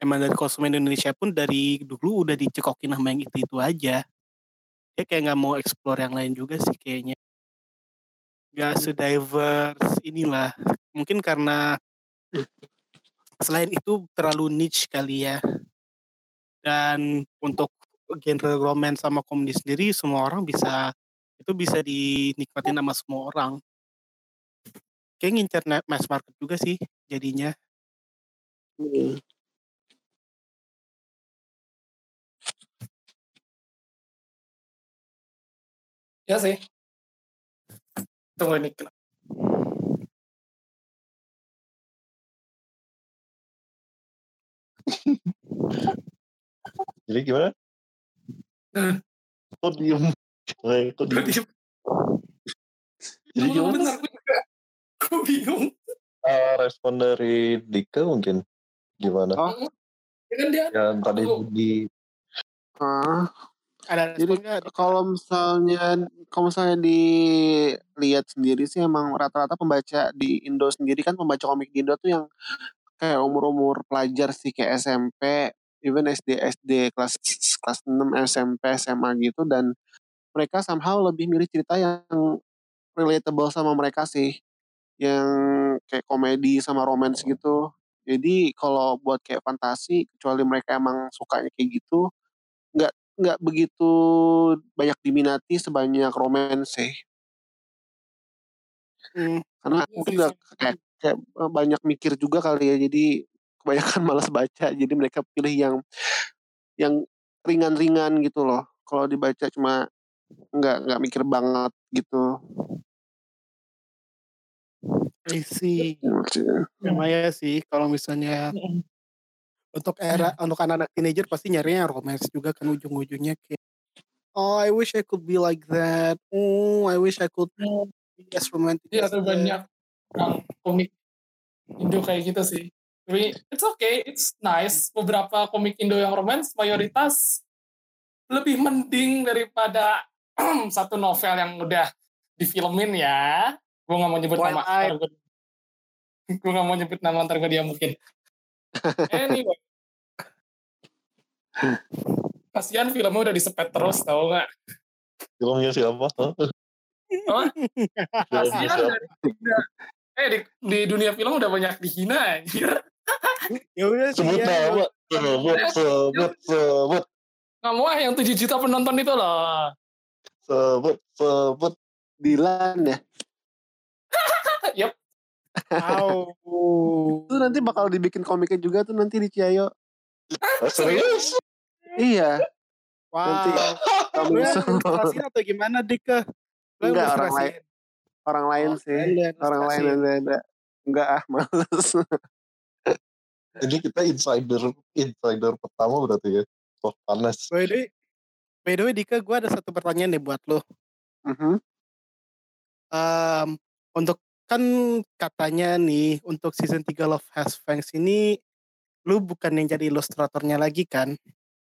emang dari konsumen Indonesia pun dari dulu udah dicekokin sama yang itu itu aja. Dia kayak nggak mau explore yang lain juga sih kayaknya. Nggak se-diverse inilah. Mungkin karena selain itu terlalu niche kali ya dan untuk genre romance sama komedi sendiri semua orang bisa itu bisa dinikmatin sama semua orang. Kayak ngincer mass market juga sih jadinya.
Hmm.
Ya sih. Tunggu ini.
Jadi gimana? Kok diem? Eh, kok diem?
diem.
Jadi gimana?
bener, juga. Gue bingung.
Eh, respon dari Dika mungkin gimana?
Oh.
Ya kan dia
Yang tadi
Aku-
di
Ah,
Ada
Jadi kalau misalnya kalau misalnya dilihat sendiri sih emang rata-rata pembaca di Indo sendiri kan pembaca komik di Indo tuh yang kayak umur-umur pelajar sih kayak SMP, even SD SD kelas kelas 6 SMP SMA gitu dan mereka somehow lebih milih cerita yang relatable sama mereka sih yang kayak komedi sama romance gitu. Jadi kalau buat kayak fantasi kecuali mereka emang sukanya kayak gitu nggak nggak begitu banyak diminati sebanyak romance sih.
Hmm,
Karena
Iya
mungkin nggak kayak, kayak banyak mikir juga kali ya. Jadi kebanyakan malas baca. Jadi mereka pilih yang yang ringan-ringan gitu loh. Kalau dibaca cuma nggak nggak mikir banget gitu.
I see.
Maksudnya.
Emang ya sih kalau misalnya untuk era untuk anak-anak teenager pasti nyarinya yang romance juga kan ujung-ujungnya kayak oh I wish I could be like that. Oh I wish I could be as romantic.
Iya tuh
that."
banyak komik Indo kayak gitu sih. Tapi it's okay, it's nice. Beberapa komik Indo yang romance mayoritas lebih mending daripada satu novel yang udah difilmin ya. Gue gak mau nyebut nama.
Twilight.
Gue gak mau nyebut nama ntar gue dia mungkin. Anyway. Kasihan filmnya udah disepet terus tau gak?
filmnya siapa?
Kasihan
siapa?
dari- Eh di, di dunia film udah banyak dihina anjir.
Ya udah sih
Sebut
ya.
nama, sebut, sebut, sebut,
Nggak mau ah yang 7 juta penonton itu loh.
sebut, sebut.
Dilan ya.
Yup.
Au.
Itu nanti bakal dibikin komiknya juga tuh nanti di Ciayo.
Ah, serius?
Iya.
Wow.
Nanti
ilustrasiin atau gimana Dika?
Enggak, orang lain. Orang lain
Oh,
sih.
lu yang
Orang lain ada ada. Enggak ah, males.
Jadi kita insider, insider pertama berarti ya. Wah, panas.
By the way, by the way Dika, gue ada satu pertanyaan nih buat lo.
Mhm.
Em, untuk kan katanya nih untuk season 3 Love Has Fangs ini lu bukan yang jadi ilustratornya lagi kan?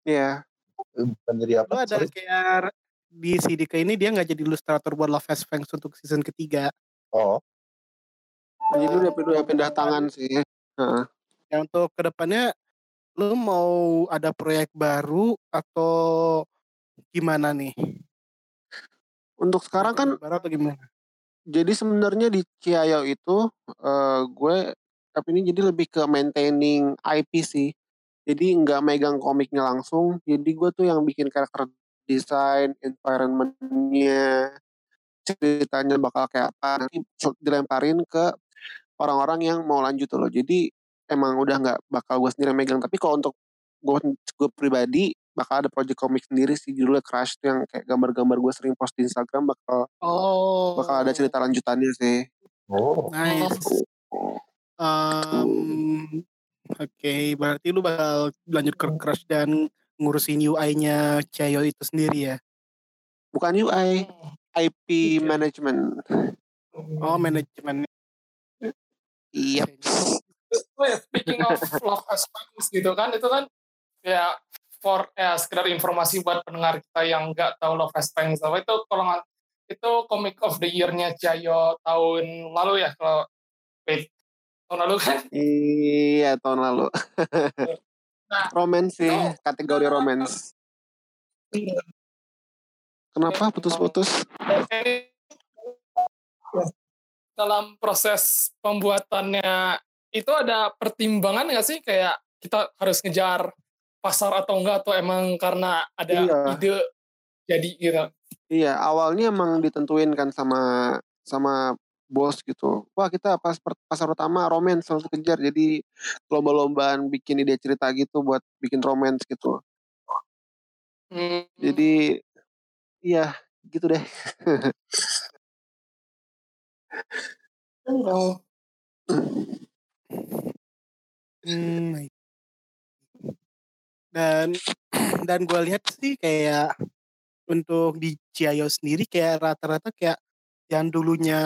Iya.
Bukan jadi
Lu
apa?
ada
Sorry.
kayak di Dika ini dia nggak jadi ilustrator buat Love Has Fangs untuk season ketiga.
Oh,
Jadi udah udah pindah tangan sih. Heeh.
Yang untuk ke depannya lu mau ada proyek baru atau gimana nih?
Untuk sekarang kan
baru atau gimana?
jadi sebenarnya di Ciayo itu eh, gue tapi ini jadi lebih ke maintaining IP sih. Jadi nggak megang komiknya langsung. Jadi gue tuh yang bikin karakter desain, environmentnya, ceritanya bakal kayak apa. Nanti dilemparin ke orang-orang yang mau lanjut loh. Jadi emang udah nggak bakal gue sendiri yang megang. Tapi kalau untuk gue gue pribadi bakal ada project komik sendiri sih judulnya Crash tuh yang kayak gambar-gambar gue sering post di Instagram bakal
Oh.
bakal ada cerita lanjutannya sih.
oh.
Nice. Um, Oke, berarti lu bakal lanjut ke Crush dan ngurusin UI-nya Chayo itu sendiri ya?
Bukan UI, IP
Iya.
management.
Oh, manajemen.
Iya.
Oh ya, speaking of love as Fangs gitu kan, itu kan ya for ya sekedar informasi buat pendengar kita yang nggak tahu love as Fangs apa itu kalau nggak itu comic of the year-nya Cayo tahun lalu ya kalau wait tahun lalu kan
Iya, tahun lalu.
Nah,
romance sih,
itu-
kategori romance. Kenapa putus-putus?
Ini dalam proses pembuatannya itu ada pertimbangan nggak sih kayak kita harus ngejar pasar atau enggak atau emang karena ada
Iya.
ide jadi gitu.
Iya, awalnya emang ditentuin kan sama sama bos gitu. Wah kita pas pasar utama romance langsung kejar. Jadi lomba-lombaan bikin ide cerita gitu buat bikin romance gitu.
Hmm,
Jadi iya gitu deh.
Hmm, dan dan gue lihat sih kayak untuk di Ciayo sendiri kayak rata-rata kayak yang dulunya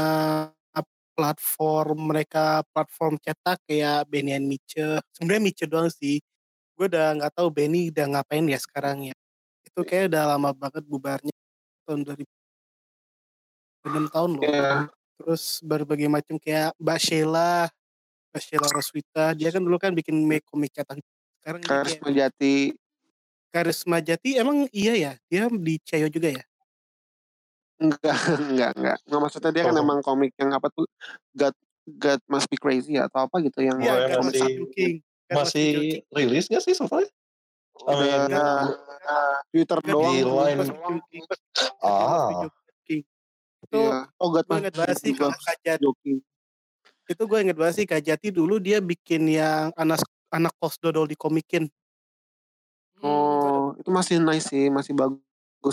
platform mereka platform cetak kayak Benny and Mice sebenarnya Mice doang sih. Gue udah nggak tahu Benny udah ngapain ya sekarang ya. Itu kayak udah lama banget bubarnya tahun 2006 tahun loh.
Iya.
terus berbagai macam kayak Mbak Sheila Mbak Sheila Roswita dia kan dulu kan bikin make komik cetak. Sekarang kayak
Karisma Jati.
Karisma Jati emang iya ya? Dia di Cayo juga ya
Enggak, enggak, enggak. Nggak maksudnya dia kan
Oh.
emang komik yang apa tuh God God Must Be Crazy atau apa gitu yang
God Must
masih-
God
Masih rilis gak sih soalnya?
udah
God-
Twitter
God
doang.
Di line.
Joking. God Must Be
Ah,
itu
Iya. Oh God
gue inget banget sih kalau Kak Jati
Joking.
itu gue inget banget sih Kak Jati dulu dia bikin yang anak anak kos dodol dikomikin
Oh, itu masih nice sih, masih bagus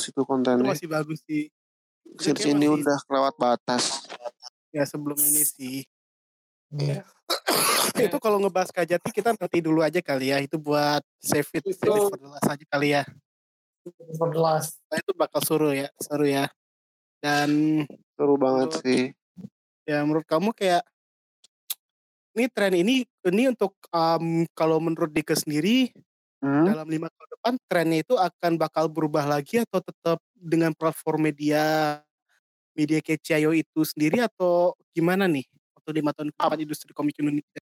itu
itu
kontennya.
masih bagus sih Kayak
sini
masih-
udah kelewat batas.
ya sebelum ini sih
Iya.
itu kalau ngebahas Kak Jati kita nanti dulu aja kali ya itu buat save it, save it for the last aja kali ya
For the last.
nah, itu bakal seru ya seru ya dan
Seru banget
Menurut-
sih.
ya menurut kamu kayak ini tren ini ini untuk em, kalau menurut Dika sendiri
Hmm?
dalam lima tahun depan trennya itu akan bakal berubah lagi atau tetap dengan platform media media kayak Ciayo itu sendiri atau gimana nih waktu lima tahun ke depan industri komik Indonesia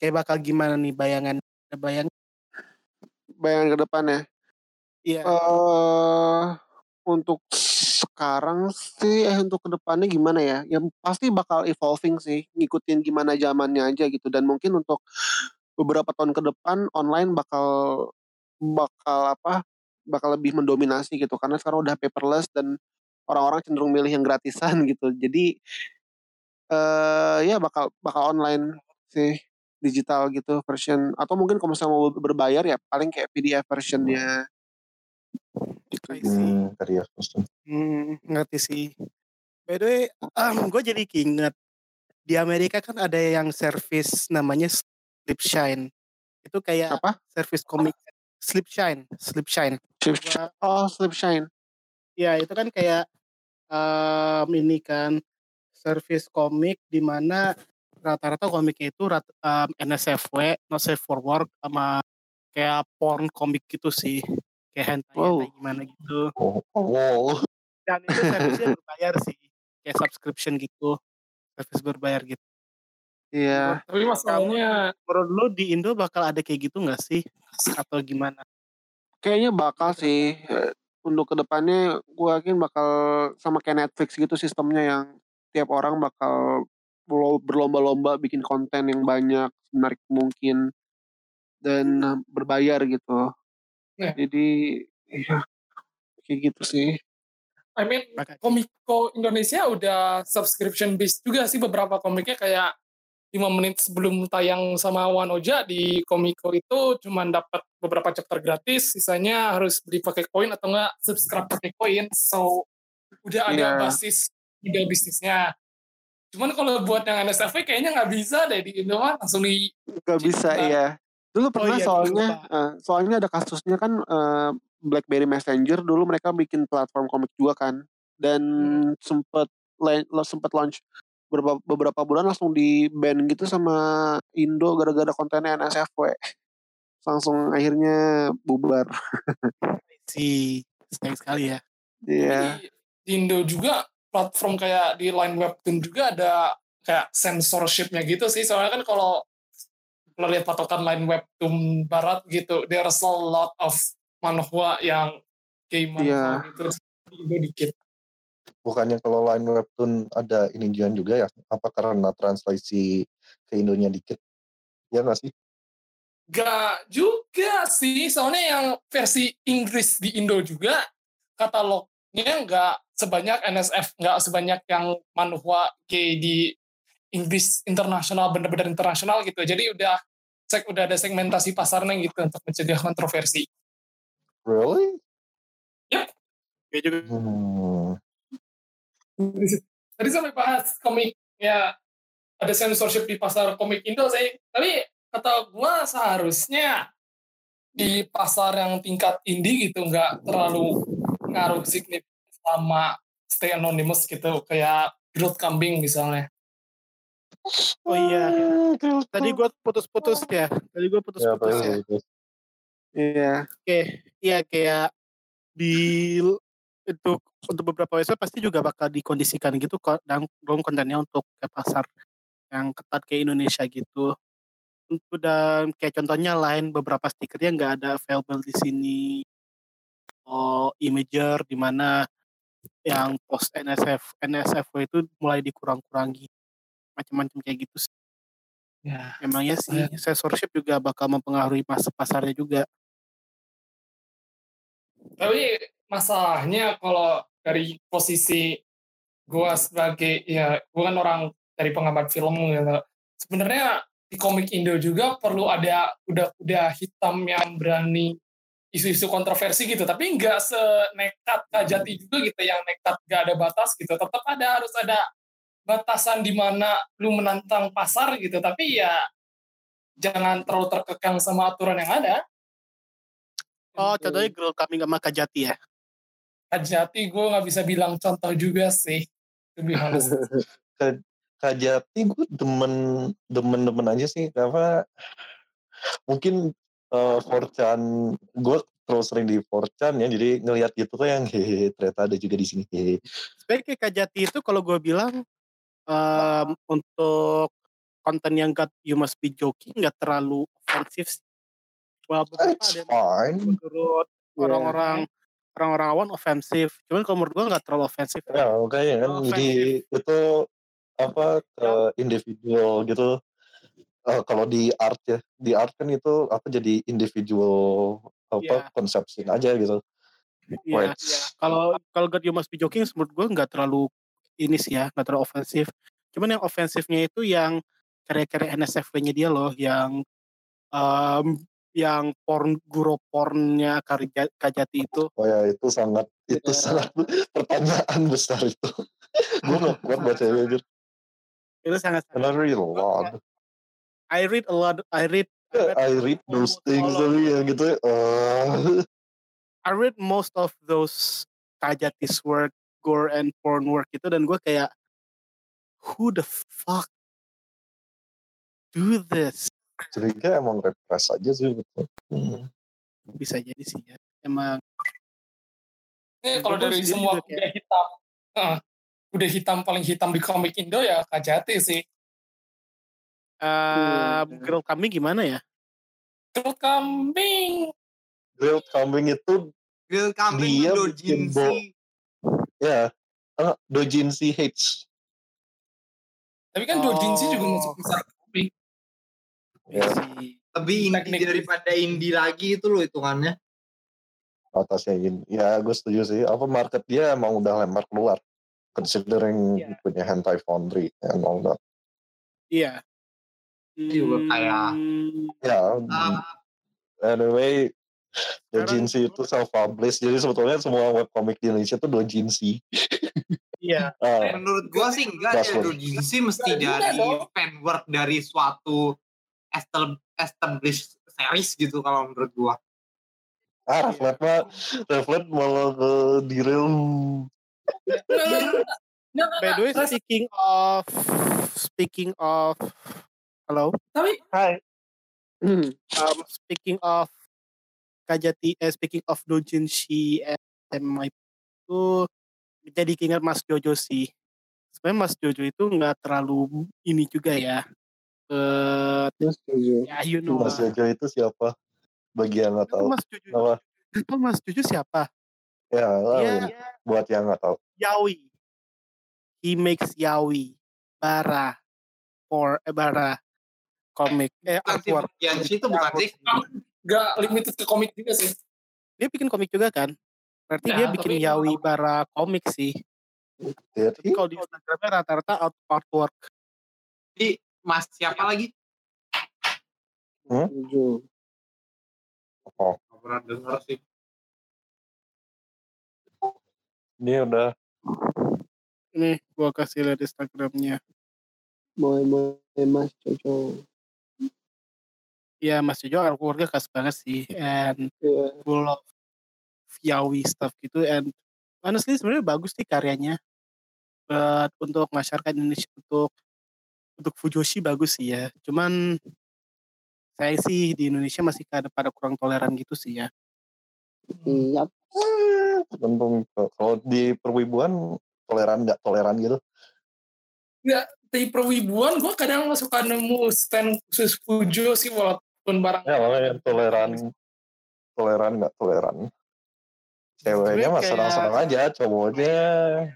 kayak bakal gimana nih bayangan ada bayang
Bayangan ke depannya.
iya
eh untuk sekarang sih eh untuk ke depannya gimana ya? Ya pasti bakal evolving sih, ngikutin gimana zamannya aja gitu. Dan mungkin untuk beberapa tahun ke depan online bakal bakal apa? Bakal lebih mendominasi gitu karena sekarang udah paperless dan orang-orang cenderung milih yang gratisan gitu. Jadi eh ya bakal bakal online sih digital gitu version atau mungkin kalau misalnya mau berbayar ya paling kayak PDF versionnya gitu.
Hmm.
Hmm, ngerti sih. By the way, gue jadi keinget di Amerika kan ada yang service namanya Slipshine. Itu kayak
Apa?
service komik Slipshine, Slipshine.
Slip
Gua-
Oh, slip shine.
Ya itu kan kayak em, ini kan service komik di mana rata-rata komiknya itu rat, em, NSFW, not safe for work sama kayak porn komik gitu sih. Kayak hentai,
Wow.
hentai gimana gitu.
Oh, oh,
Dan itu servisnya berbayar sih. Kayak subscription gitu. Service berbayar gitu.
Iya.
Tapi masalahnya
Menurut lu di Indo bakal ada kayak gitu nggak sih? Atau gimana?
Kayaknya bakal sih. Eh, Untuk ke depannya gue yakin bakal sama kayak Netflix gitu sistemnya yang tiap orang bakal berlo- berlomba-lomba bikin konten yang banyak, menarik mungkin dan eh, berbayar gitu.
Iya.
Jadi iya, kayak gitu sih.
I mean Komiko Indonesia udah subscription based juga sih beberapa komiknya kayak 5 menit sebelum tayang sama One Oja di Komiko itu cuman dapat beberapa chapter gratis, sisanya harus beli pakai koin atau enggak subscribe pakai koin. So udah ada
Iya.
basis model bisnisnya. Cuman kalau buat yang NSFW kayaknya nggak bisa deh di Indo mah langsung di
Gak bisa ya. Dulu pernah
iya,
soalnya, eh, soalnya ada kasusnya kan eh, BlackBerry Messenger dulu mereka bikin platform komik juga kan, dan
Hmm.
lo sempet launch beberapa beberapa bulan langsung di ban gitu sama Indo gara-gara kontennya NSFW. Langsung akhirnya bubar.
Si sayang sekali ya.
Iya.
di, di Indo juga platform kayak di Line Webtoon juga ada kayak censorshipnya gitu sih soalnya kan kalau kalau lihat patokan Line Webtoon Barat gitu there's a lot of manhwa yang gay manhwa
Iya.
gitu di Indo dikit
bukannya kalau line webtoon ada ini juga ya? Apa karena translasi ke Indonya dikit? Ya nggak sih?
gak ju Enggak sih, soalnya yang versi Inggris di Indo juga katalognya nggak sebanyak NSF, nggak sebanyak yang manhwa K di Inggris internasional, bener-bener internasional gitu. Jadi udah cek udah ada segmentasi pasarnya gitu untuk mencegah kontroversi.
Really?
Yep.
Kayak juga
Hmm.
Tadi sampai bahas komik ya ada censorship di pasar komik Indo sih. Tapi kata gua seharusnya di pasar yang tingkat indie gitu nggak terlalu ngaruh signifikan sama stay anonymous gitu kayak growth kambing misalnya.
Oh iya.
Ah,
Tadi gue putus-putus ya. Tadi gue
Ya,
putus-putus ya.
terus.
Iya.
Oke, iya kayak di untuk untuk beberapa website pasti juga bakal dikondisikan gitu dan dong kontennya untuk ke pasar yang ketat kayak Indonesia gitu. Untuk dan kayak contohnya lain beberapa stikernya nggak ada available di sini. Oh, imager di mana yang post NSF NSFW itu mulai dikurang-kurangi macam-macam kayak gitu sih.
Ya.
Emangnya sih censorship juga bakal mempengaruhi pas pasarnya juga.
Tapi masalahnya kalau dari posisi gua sebagai ya gua kan orang dari pengamat film gitu. Sebenarnya di komik Indo juga perlu ada kuda-kuda hitam yang berani isu-isu kontroversi gitu, tapi nggak senekat Kajati juga gitu yang nekat nggak ada batas gitu. Tetap ada harus ada batasan di mana lu menantang pasar gitu, tapi ya jangan terlalu terkekang sama aturan yang ada.
Oh,
Gitu.
contohnya Girl Coming sama Kajati ya.
Kajati gue nggak bisa bilang contoh juga sih. To be honest.
Kak Jati gue demen demen demen aja sih karena mungkin uh, Forchan gue terus sering di Forchan ya jadi ngelihat gitu tuh yang hehe ternyata ada juga di sini hehe
Sebenarnya kayak Kajati itu kalau gue bilang em, untuk konten yang got you must be joking nggak terlalu ofensif sih. Beberapa
it's
ada
fine
menurut orang-orang orang-orang awam ofensif. Cuman kalau menurut gue nggak terlalu ofensif.
ya makanya kan jadi itu apa ke individual gitu Eh, kalau di art ya di art kan itu apa jadi individual apa
Iya.
konsepsi aja gitu
Iya.
Wait.
Kalau kalau God You Must Be Joking menurut gue nggak terlalu ini sih ya, nggak terlalu ofensif. Cuman yang ofensifnya itu yang karya-karya NSFW-nya dia loh, yang em, yang porn guru pornnya Kajati itu.
oh ya itu sangat itu
Iya.
sangat pertanyaan besar itu gue nggak kuat baca itu
Itu sangat
karena read a lot
I read a lot. I read.
I read those things
all of-
tapi ya gitu uh,
I read most of those Kajati's work, gore and porn work itu dan gue kayak who the fuck do this?
Jadi kayak emang repress aja sih betul Hmm.
Bisa jadi sih ya. Emang
Ini kalau
Gue
dari semua
juga
kuda hitam, eh, kuda hitam paling hitam di komik Indo ya Kajati sih.
um,
Hmm.
girl kami gimana ya?
Terus kambing.
grilled kambing itu
Grill kambing
Dia
dojinsi.
ya uh, dojinshi hates
Tapi kan Dojinshi juga
Oh.
masuk besar komik.
Ya
Si-
Lebih indie
Teknik.
daripada indie lagi itu loh hitungannya.
atasnya gini ya gue setuju sih apa market dia emang udah lempar keluar considering
Iya.
punya hentai foundry and all that
Iya.
Juga kayak-
Hmm,
ya
Ah,
anyway dojinshi itu self publish jadi sebetulnya semua webcomic di Indonesia itu dojinshi
Iya.
Ah,
menurut gua sih enggak ya dojinsi mesti
juga
dari
dong.
fan work dari suatu established series gitu kalau menurut gua.
ah reflet mah reflet malah ke derail
By the way, speaking of speaking of halo,
Tapi
hai
Hmm.
um, speaking of Kajati, eh, speaking of Dojinshi SMI itu jadi ingat Mas Jojo sih. Sebenarnya Mas Jojo itu nggak terlalu ini juga ya. Eh,
Gue setuju.
ya you know.
Mas. Jojo itu siapa bagi yang nggak tahu
Mas Jojo.
apa
Itu Mas Jojo siapa?
ya lah,
Dia
buat yang nggak tahu
yaoi. He makes yaoi. Bara. For eh, bara komik. Eh
si
artwork.
Fukianshi itu bukan sih?
nggak limited ke komik juga sih.
Dia bikin komik juga kan? Berarti
Ya,
dia bikin
tapi-
yawi bara komik sih.
Jadi
Kalau di Instagramnya rata-rata out artwork.
Jadi Mas siapa lagi?
Setuju.
Gak pernah denger sih.
ini udah
Nih, gua kasih lihat Instagramnya.
Boy boy mas Coco.
Ya, Mas Jojo artworknya khas banget sih. And
Iya.
full of yawi stuff gitu. And honestly sebenarnya bagus sih karyanya. But untuk masyarakat Indonesia untuk untuk Fujoshi bagus sih ya. Cuman saya sih di Indonesia masih ada pada kurang toleran gitu sih ya.
Iya.
tergantung ke- kalau di perwibuan toleran nggak toleran gitu
Di perwibuan gue kadang suka nemu stand khusus Fujo sih walaupun barang
ya toleran toleran nggak toleran ceweknya mah
kayak-
senang-senang aja cowoknya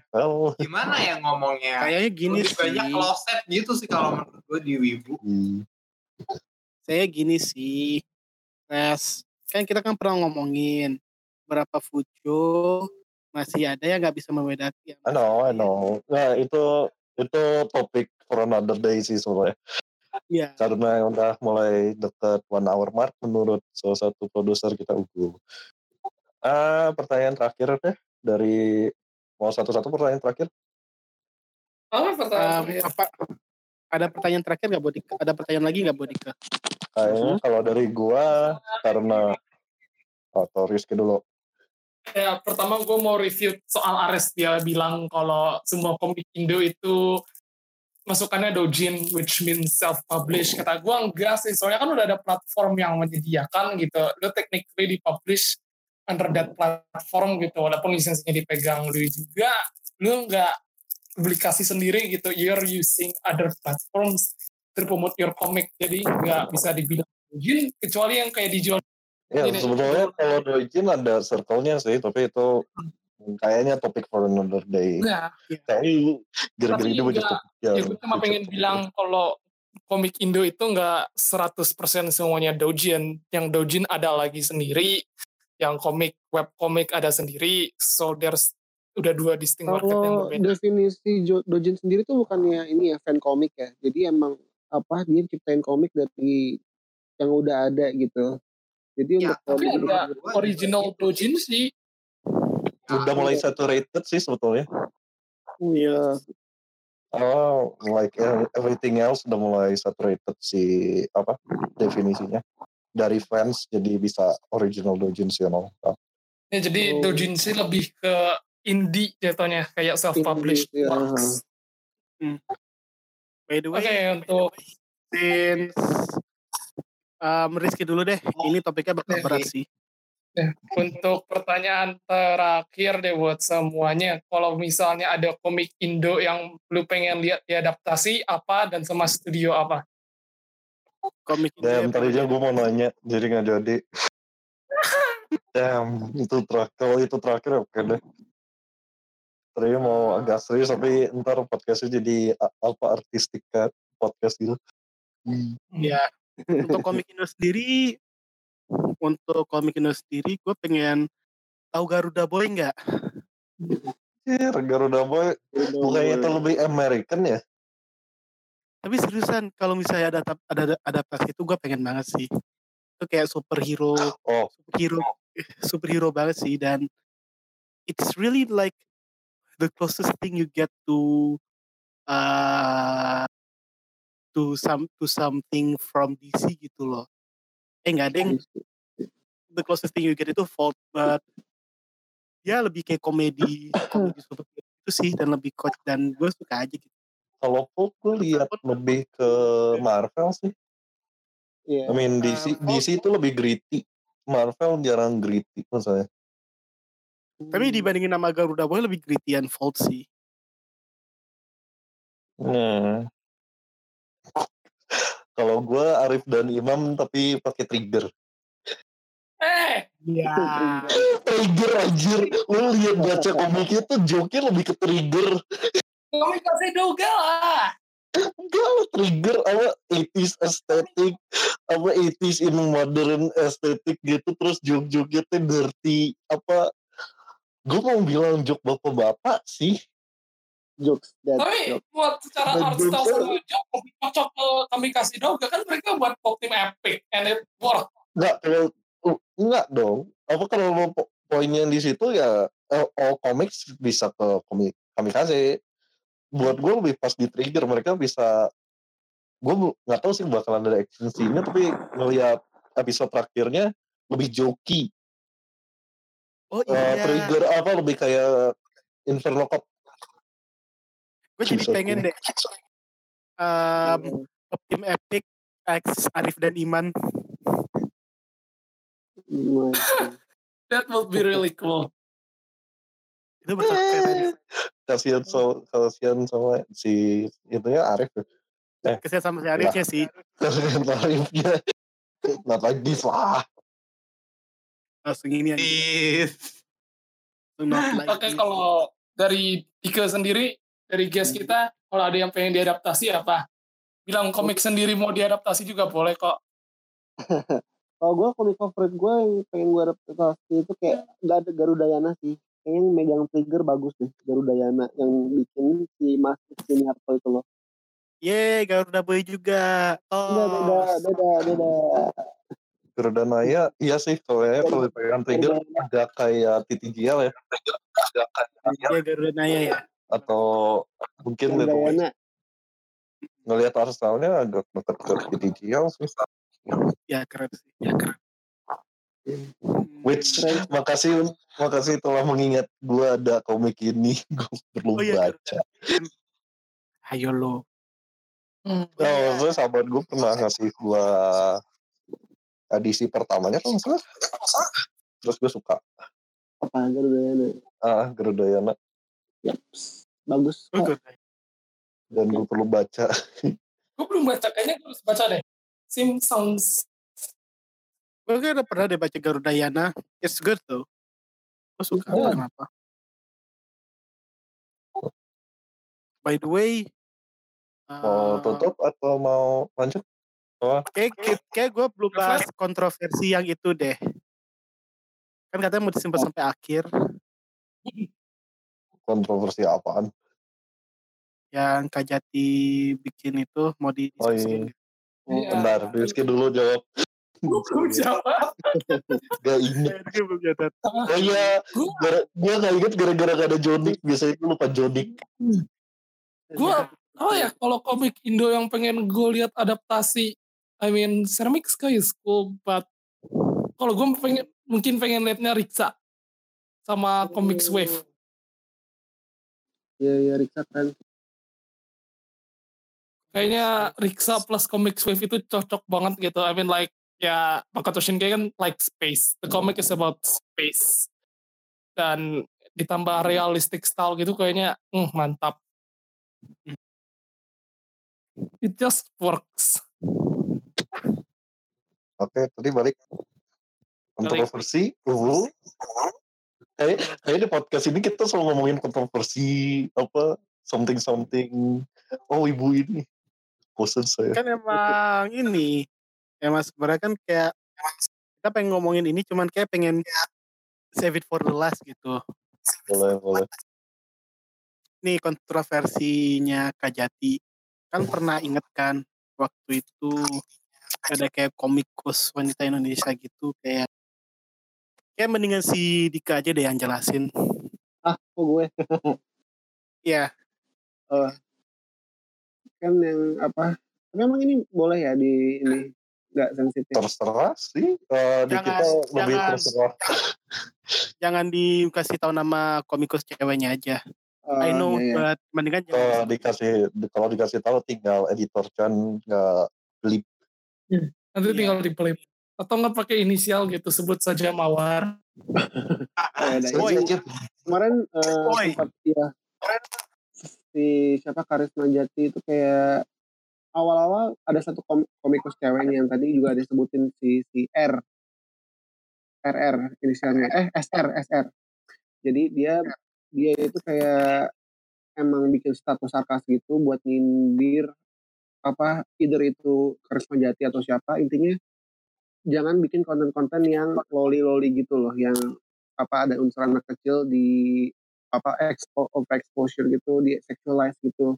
well
Gimana ya ngomongnya?
Kayaknya gini
Lebih
sih.
banyak closet gitu sih kalau menurut gue di Wibu.
Saya gini sih. Nes, kan kita kan pernah ngomongin berapa Fujo masih ada yang nggak bisa membedakan.
I know I know nah itu itu topik for another day sih sebenarnya
Iya.
karena udah mulai deket one hour mark menurut salah satu produser kita Ugu ah pertanyaan terakhir deh dari mau satu-satu pertanyaan terakhir
apa pertanyaan
Um,
terakhir?
apa ada pertanyaan terakhir nggak Bodika? Ada pertanyaan lagi nggak Bodika?
kayaknya kalau dari gua karena atau Rizky dulu
Ya, pertama gue mau review soal Ares. Dia bilang kalau semua komik Indo itu masukannya dojin, which means self-publish. Kata gue enggak sih, soalnya kan udah ada platform yang menyediakan gitu. Lu technically di-publish under that platform gitu, walaupun lisensinya dipegang lu juga, lu nggak publikasi sendiri gitu. You're using other platforms to promote your comic. Jadi nggak bisa dibilang dojin, kecuali yang kayak dijual
Ya
Gini,
sebetulnya kalau Doijin ada circle-nya sih, tapi itu kayaknya topik for another day.
Nah,
gara-gara
Tapi
banyak
enggak,
topik
ya
yang
gue cuma pengen bilang kalau komik Indo itu nggak 100% semuanya dojin. Yang dojin ada lagi sendiri, yang komik web komik ada sendiri. So there's udah dua distinct market yang
Kalau
berbeda.
definisi dojin sendiri tuh bukannya ini ya fan komik ya. Jadi emang apa dia ciptain komik dari yang udah ada gitu. Jadi
Ya,
untuk
Tapi
komik
ada original dojin sih.
udah mulai saturated sih sebetulnya.
Iya.
Oh, like eh, everything else udah mulai saturated si apa definisinya dari fans jadi bisa original doujins you know.
Ya, jadi
Oh.
dojin sih lebih ke indie jatuhnya, kayak self-published
Indie, ya.
works.
By the way,
Oke, untuk
since um, Rizky dulu deh. Ini topiknya bakal berat sih.
Untuk pertanyaan terakhir deh buat semuanya, kalau misalnya ada komik Indo yang lu pengen lihat diadaptasi apa dan sama studio apa?
Komik ini
Dan tadinya gue mau nanya jadi nggak jadi. Damn, itu terakhir kalau itu terakhir oke deh. Tadinya mau agak serius tapi ntar podcastnya jadi apa artistik kan podcast gitu.
ya untuk komik Indo sendiri, untuk komik Indo sendiri, gue pengen tahu Garuda Boy nggak?
Anjir, Garuda Boy bukannya itu lebih American ya?
Tapi seriusan, kalau misalnya ada ada ada adaptasi itu gue pengen banget sih. Itu kayak superhero,
Oh,
superhero, superhero banget sih dan it's really like the closest thing you get to uh, to some to something from DC gitu loh. Eh nggak ada yang the closest thing you get itu Vault, but ya lebih kayak komedi komedi superhero itu sih dan lebih coach dan gue suka aja gitu.
Kalau Hulk gue lihat lebih ke Marvel sih.
Iya.
I mean DC,
Uh,
DC itu lebih gritty. Marvel jarang gritty menurut saya.
Tapi dibandingin nama Garuda Boy lebih gritty and Vault sih.
Nah. Kalau gue Arif dan Imam tapi pakai trigger.
Eh,
Iya.
Trigger anjir. Lu lihat baca komiknya tuh joke lebih ke trigger.
Komik kasih Doga lah.
Enggak trigger apa 80s aesthetic apa 80s in modern aesthetic gitu terus joke-joke-nya dirty apa gue mau bilang joke bapak-bapak sih
jokes that
Tapi
jokes.
buat secara
Dan
art style sama joke lebih cocok ke kami kasih doga kan mereka buat pop team epic and it work.
Enggak, kalau enggak dong. Apa kalau poinnya di situ ya eh, all comics bisa ke komik kamikaze. Buat gue lebih pas di trigger mereka bisa gue nggak tahu sih bakalan ada action scene-nya tapi ngeliat episode terakhirnya lebih jokey.
Oh
Eh,
iya.
trigger apa lebih kayak Inferno Cop.
gue jadi pengen deh. Um, tim Epic X Arif dan Iman.
That would be really cool.
Itu keren.
Kasihan so, kasihan sama si itunya Arif.
Kesian sama si Arifnya sih.
Kasihan Arifnya. Not like this lah.
Langsung ini aja. Like
Oke
this.
kalau dari Dika sendiri dari guest kita kalau ada yang pengen diadaptasi apa? Bilang komik sendiri mau diadaptasi juga boleh kok.
Kalau gue komik favorit gue yang pengen gue adaptasi itu kayak gak ada Garudayana sih. Kayaknya yang megang trigger bagus deh Garudayana yang bikin si Mas Siniarto itu loh.
Yeay, Garuda Boy juga.
Beda beda
Oh.
beda beda.
Garuda Naya, iya sih kalau ya kalau dipegang trigger agak kayak TTGL ya. Agak kayak
Iya, Garuda Naya ya.
atau mungkin gitu,
Garudayana.
ngelihat Arsenalnya agak deket ke TTGL sih.
Ya keren sih. Ya keren.
Which
Keren.
makasih makasih telah mengingat gua ada komik ini, gue perlu
Oh iya,
baca.
Ayo lo.
Hmm.
Oh, maksudnya sahabat gue pernah ngasih gua edisi pertamanya salah. Terus gue suka.
Apa Garudayana?
Ah, Garudayana.
Yaps. Bagus. kok.
Bagus.
Dan gue perlu baca.
Gue belum baca, kayaknya gue harus baca deh. Simpsons.
Gue kan udah pernah deh baca Garuda Yana. It's good tuh. Gue suka
Oh.
kenapa. By the way,
Mau
eh,
tutup atau mau lanjut?
kayak kayak gue belum bahas kontroversi yang itu deh. Kan katanya mau disimpan sampai akhir.
Kontroversi apaan?
Yang Kak Jati bikin itu mau
Oh iya.
didiskusiin.
Iya.
Bentar, Rizky dulu jawab.
Gue belum jawab.
Gak inget. Oh iya, gue gak inget gara-gara gak ada Jodik. Biasanya gue lupa Jodik.
Gue, oh ya, kalau komik Indo yang pengen gue lihat adaptasi, I mean, Ceramic Sky is cool, but kalau gue pengen, mungkin pengen liatnya Riksa sama Comics Wave.
Iya iya Riksa keren.
Kayaknya Riksa plus Comics Wave itu cocok banget gitu. I mean like, ya Makoto Shinkai kan like space. The comic is about space. Dan ditambah realistic style gitu kayaknya hmm, mantap. It just works.
Oke, tadi balik. Kontroversi. Uh. Kayak, kayak di podcast ini kita selalu ngomongin kontroversi. Apa, something-something. Oh, ibu ini. Bosan saya.
Kan emang ini. Emang sebenarnya kan kayak kita pengen ngomongin ini cuman kayak pengen save it for the last gitu.
Boleh, boleh.
Nih kontroversinya Kak Jati. Kan pernah inget kan waktu itu ada kayak komikus wanita Indonesia gitu kayak kayak mendingan si Dika aja deh yang jelasin.
Ah, kok gue
Iya,
kan yang apa? Tapi emang ini boleh ya di ini nggak sensitif.
Terserah sih. Eh, di
Jangan-
kita lebih
jangan.
terserah.
jangan dikasih tahu nama komikus ceweknya aja.
Oh,
I know,
iya, iya.
but mendingan
Kalau
jangan.
dikasih kalau dikasih tahu tinggal editor Chan nggak beli
Nanti
Iya.
tinggal di play. Atau nggak pakai inisial gitu, sebut saja Mawar.
Ya,
Oi.
ini. Kemarin
Oi.
sempat ya si siapa Karisma Jati itu kayak awal-awal ada satu kom- komikus cewek yang tadi juga ada sebutin si si R. RR inisialnya. Eh SR SR jadi dia dia itu kayak emang bikin status sarkas gitu buat nyindir apa either itu Karisma Jati atau siapa. Intinya jangan bikin konten-konten yang loli-loli gitu loh yang apa ada unsur anak kecil di apa expo over exposure gitu di sexualize gitu.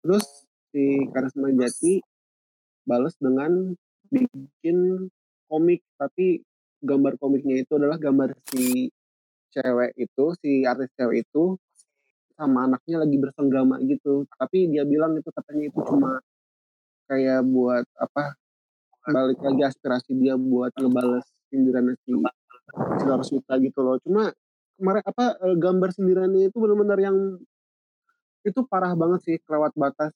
Terus si Karisma Jati balas dengan bikin komik. Tapi gambar komiknya itu adalah gambar si cewek itu si artis cewek itu sama anaknya lagi bersenggama gitu. Tapi dia bilang itu katanya itu cuma kayak buat apa balik lagi aspirasi dia buat ngebales sindiran si si gitu loh. Cuma kemarin apa eh, gambar sindirannya itu benar-benar yang itu parah banget sih kelewat batas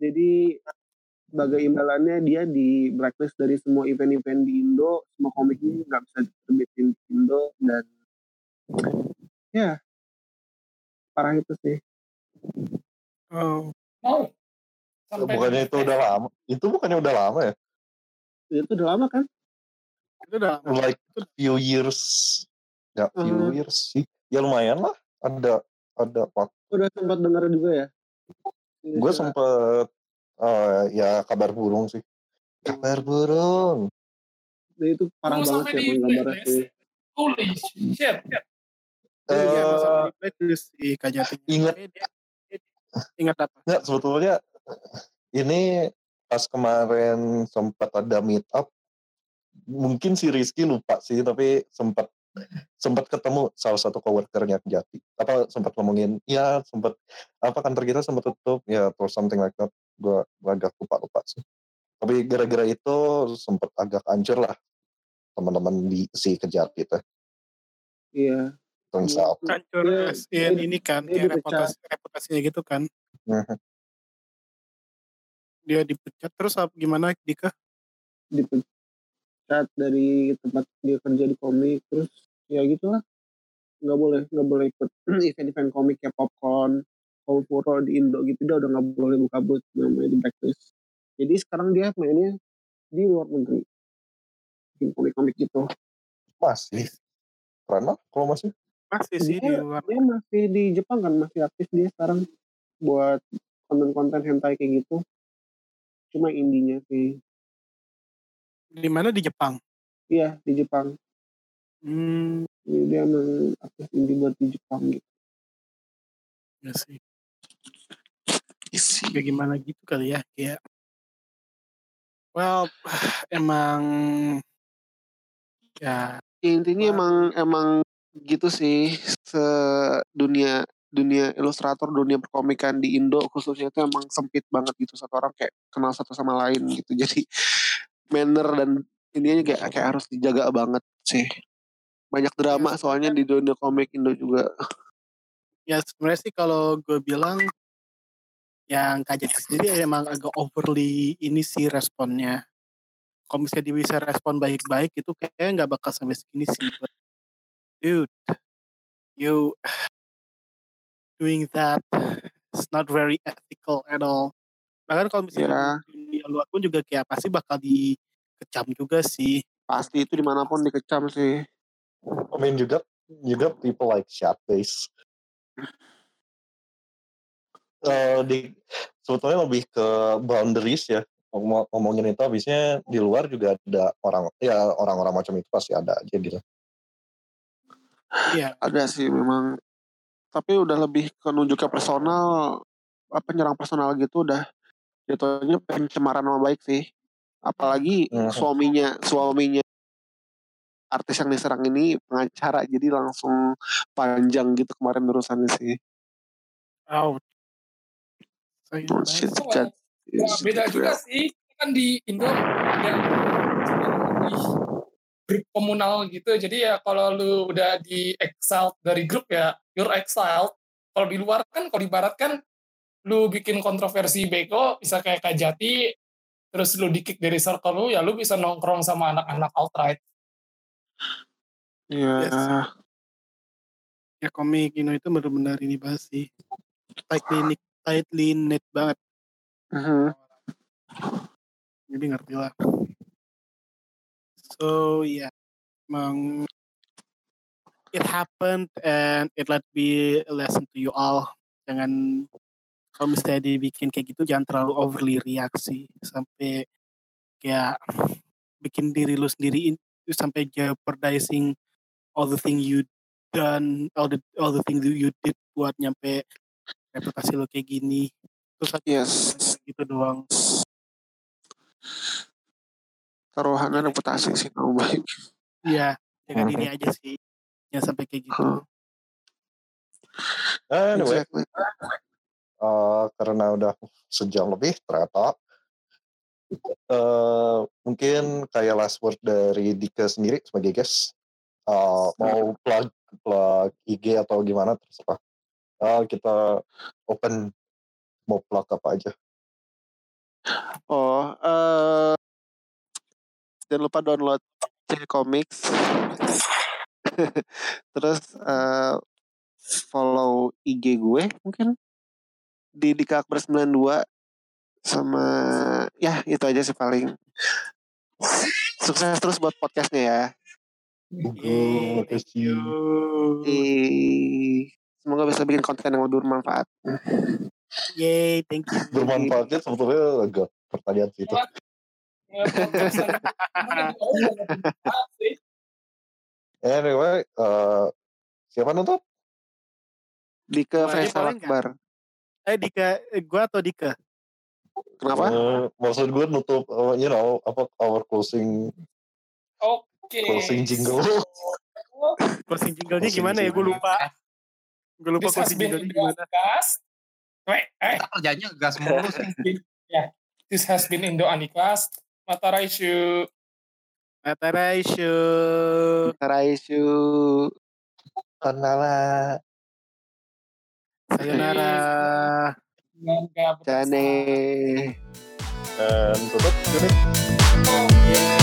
jadi sebagai imbalannya dia di blacklist dari semua event-event di Indo semua komiknya nggak bisa diterbitin di Indo dan ya parah itu sih.
Oh.
Oh.
Sampai bukannya itu udah lama? Itu bukannya udah lama ya?
Itu udah lama kan?
Itu udah
like few years. Gak few uh, years sih. Ya lumayan lah. Ada ada waktu.
Udah sempat dengar juga ya?
Gue sempet uh, ya kabar burung sih. Kabar burung.
Nah, itu parah banget ya sih.
Holy shit.
Iya, uh, si Kajati.
Ingat,
ingat apa?
Enggak, sebetulnya ini pas kemarin sempat ada meet up, mungkin si Rizky lupa sih, tapi sempat sempat ketemu salah satu coworkernya Kejati. Apa sempat ngomongin, ya sempat apa kantor kita sempat tutup, ya or something like that. Gue agak lupa-lupa sih. Tapi gara-gara itu sempat agak hancur lah teman-teman di si Kejati itu.
Iya,
turns out.
Hancur dia, ini kan, dia reputasi, reputasinya gitu kan.
Uh-huh.
Dia dipecat terus apa gimana Dika?
Dipecat dari tempat dia kerja di komik terus ya gitulah nggak boleh nggak boleh ikut event-event komik kayak popcorn, Puro di Indo gitu dia udah nggak boleh buka booth namanya di blacklist. Jadi sekarang dia mainnya di luar negeri bikin komik-komik gitu.
Masih karena kalau masih
masih sih
dia,
di luar.
Dia masih di Jepang kan masih aktif dia sekarang buat konten-konten hentai kayak gitu. Cuma indinya sih.
Di mana di Jepang?
Iya di Jepang.
Hmm.
Jadi dia emang aktif indie buat di Jepang gitu.
Ya sih. Isi. Gimana gitu kali ya kayak. Well, emang ya.
ya intinya emang emang gitu sih sedunia dunia ilustrator dunia perkomikan di Indo khususnya itu emang sempit banget gitu satu orang kayak kenal satu sama lain gitu jadi manner dan ininya kayak kayak harus dijaga banget sih banyak drama ya, soalnya di dunia komik Indo juga
ya sebenarnya sih kalau gue bilang yang kajet sendiri emang agak overly ini sih responnya kalau misalnya dia bisa respon baik-baik itu kayaknya nggak bakal sampai segini sih dude, you doing that is not very ethical at all. Bahkan kalau misalnya yeah. Luar pun juga kayak pasti bakal dikecam juga sih.
Pasti itu di mana pun dikecam sih.
I mean juga juga people like face. Uh, di sebetulnya lebih ke boundaries ya ngomongin itu habisnya di luar juga ada orang ya orang-orang macam itu pasti ada aja gitu
Iya.
Ada sih memang. Tapi udah lebih ke nunjuk ke personal, apa nyerang personal gitu udah jatuhnya pencemaran nama baik sih. Apalagi hmm. suaminya suaminya artis yang diserang ini pengacara jadi langsung panjang gitu kemarin urusannya sih.
Oh.
Oh, shit,
oh, ya, beda juga sih kan di Indo yang grup komunal gitu jadi ya kalau lu udah di exile dari grup ya you're exiled kalau di luar kan kalau di barat kan lu bikin kontroversi beko bisa kayak kajati terus lu dikick dari circle lu ya lu bisa nongkrong sama anak-anak alt-right
Iya. Yes.
Ya komik know, itu benar-benar ini banget sih. Tightly knit, tightly knit banget.
Uh -huh.
Jadi ngerti lah. So yeah, emang it happened and it let be a lesson to you all. Jangan kalau misalnya dibikin kayak gitu jangan terlalu overly reaksi sampai kayak bikin diri lu sendiri in- sampai jeopardizing all the thing you done all the all the thing that you did buat nyampe reputasi lu kayak gini terus aku
Yes.
gitu doang
Taruhannya reputasi sih nama baik.
iya jaga diri aja sih jangan sampai kayak gitu
Huh.
Anyway,
Exactly.
Karena udah sejam lebih ternyata eh mungkin kayak last word dari Dika sendiri sebagai guest Eh, mau plug plug IG atau gimana terserah. Eh, kita open mau plug apa aja?
Oh, eh jangan lupa download C Comics. Terus eh follow IG gue mungkin di Dika Akbar 92 sama ya itu aja sih paling. Sukses terus buat podcastnya ya.
Thank you
Eh, semoga bisa bikin konten yang lebih bermanfaat.
Yay, thank you.
bermanfaatnya sebetulnya agak pertanyaan sih itu
Ya, podcast yang- sih.
anyway eh, siapa
aja
Faisal
boleh nggak?
Akbar.
Eh Dika, eh, gua atau Dika?
Kenapa?
Eh, maksud gue nutup eh, you know apa our closing
Oke.
closing jingle
Closing jingle-nya gimana ya? Gue
jingle.
lupa. Gue lupa
This has
closing
been
jingle-nya gimana.
Indocast. Wait, eh.
Kita kerjanya gas mulu sih.
This has been Indo Anicast. Mata Raisyu.
Mataraishu.
Raisu.
Kanala
Sayonara.
Semoga berkesan.
Jane.
dan tutup unit
Oke.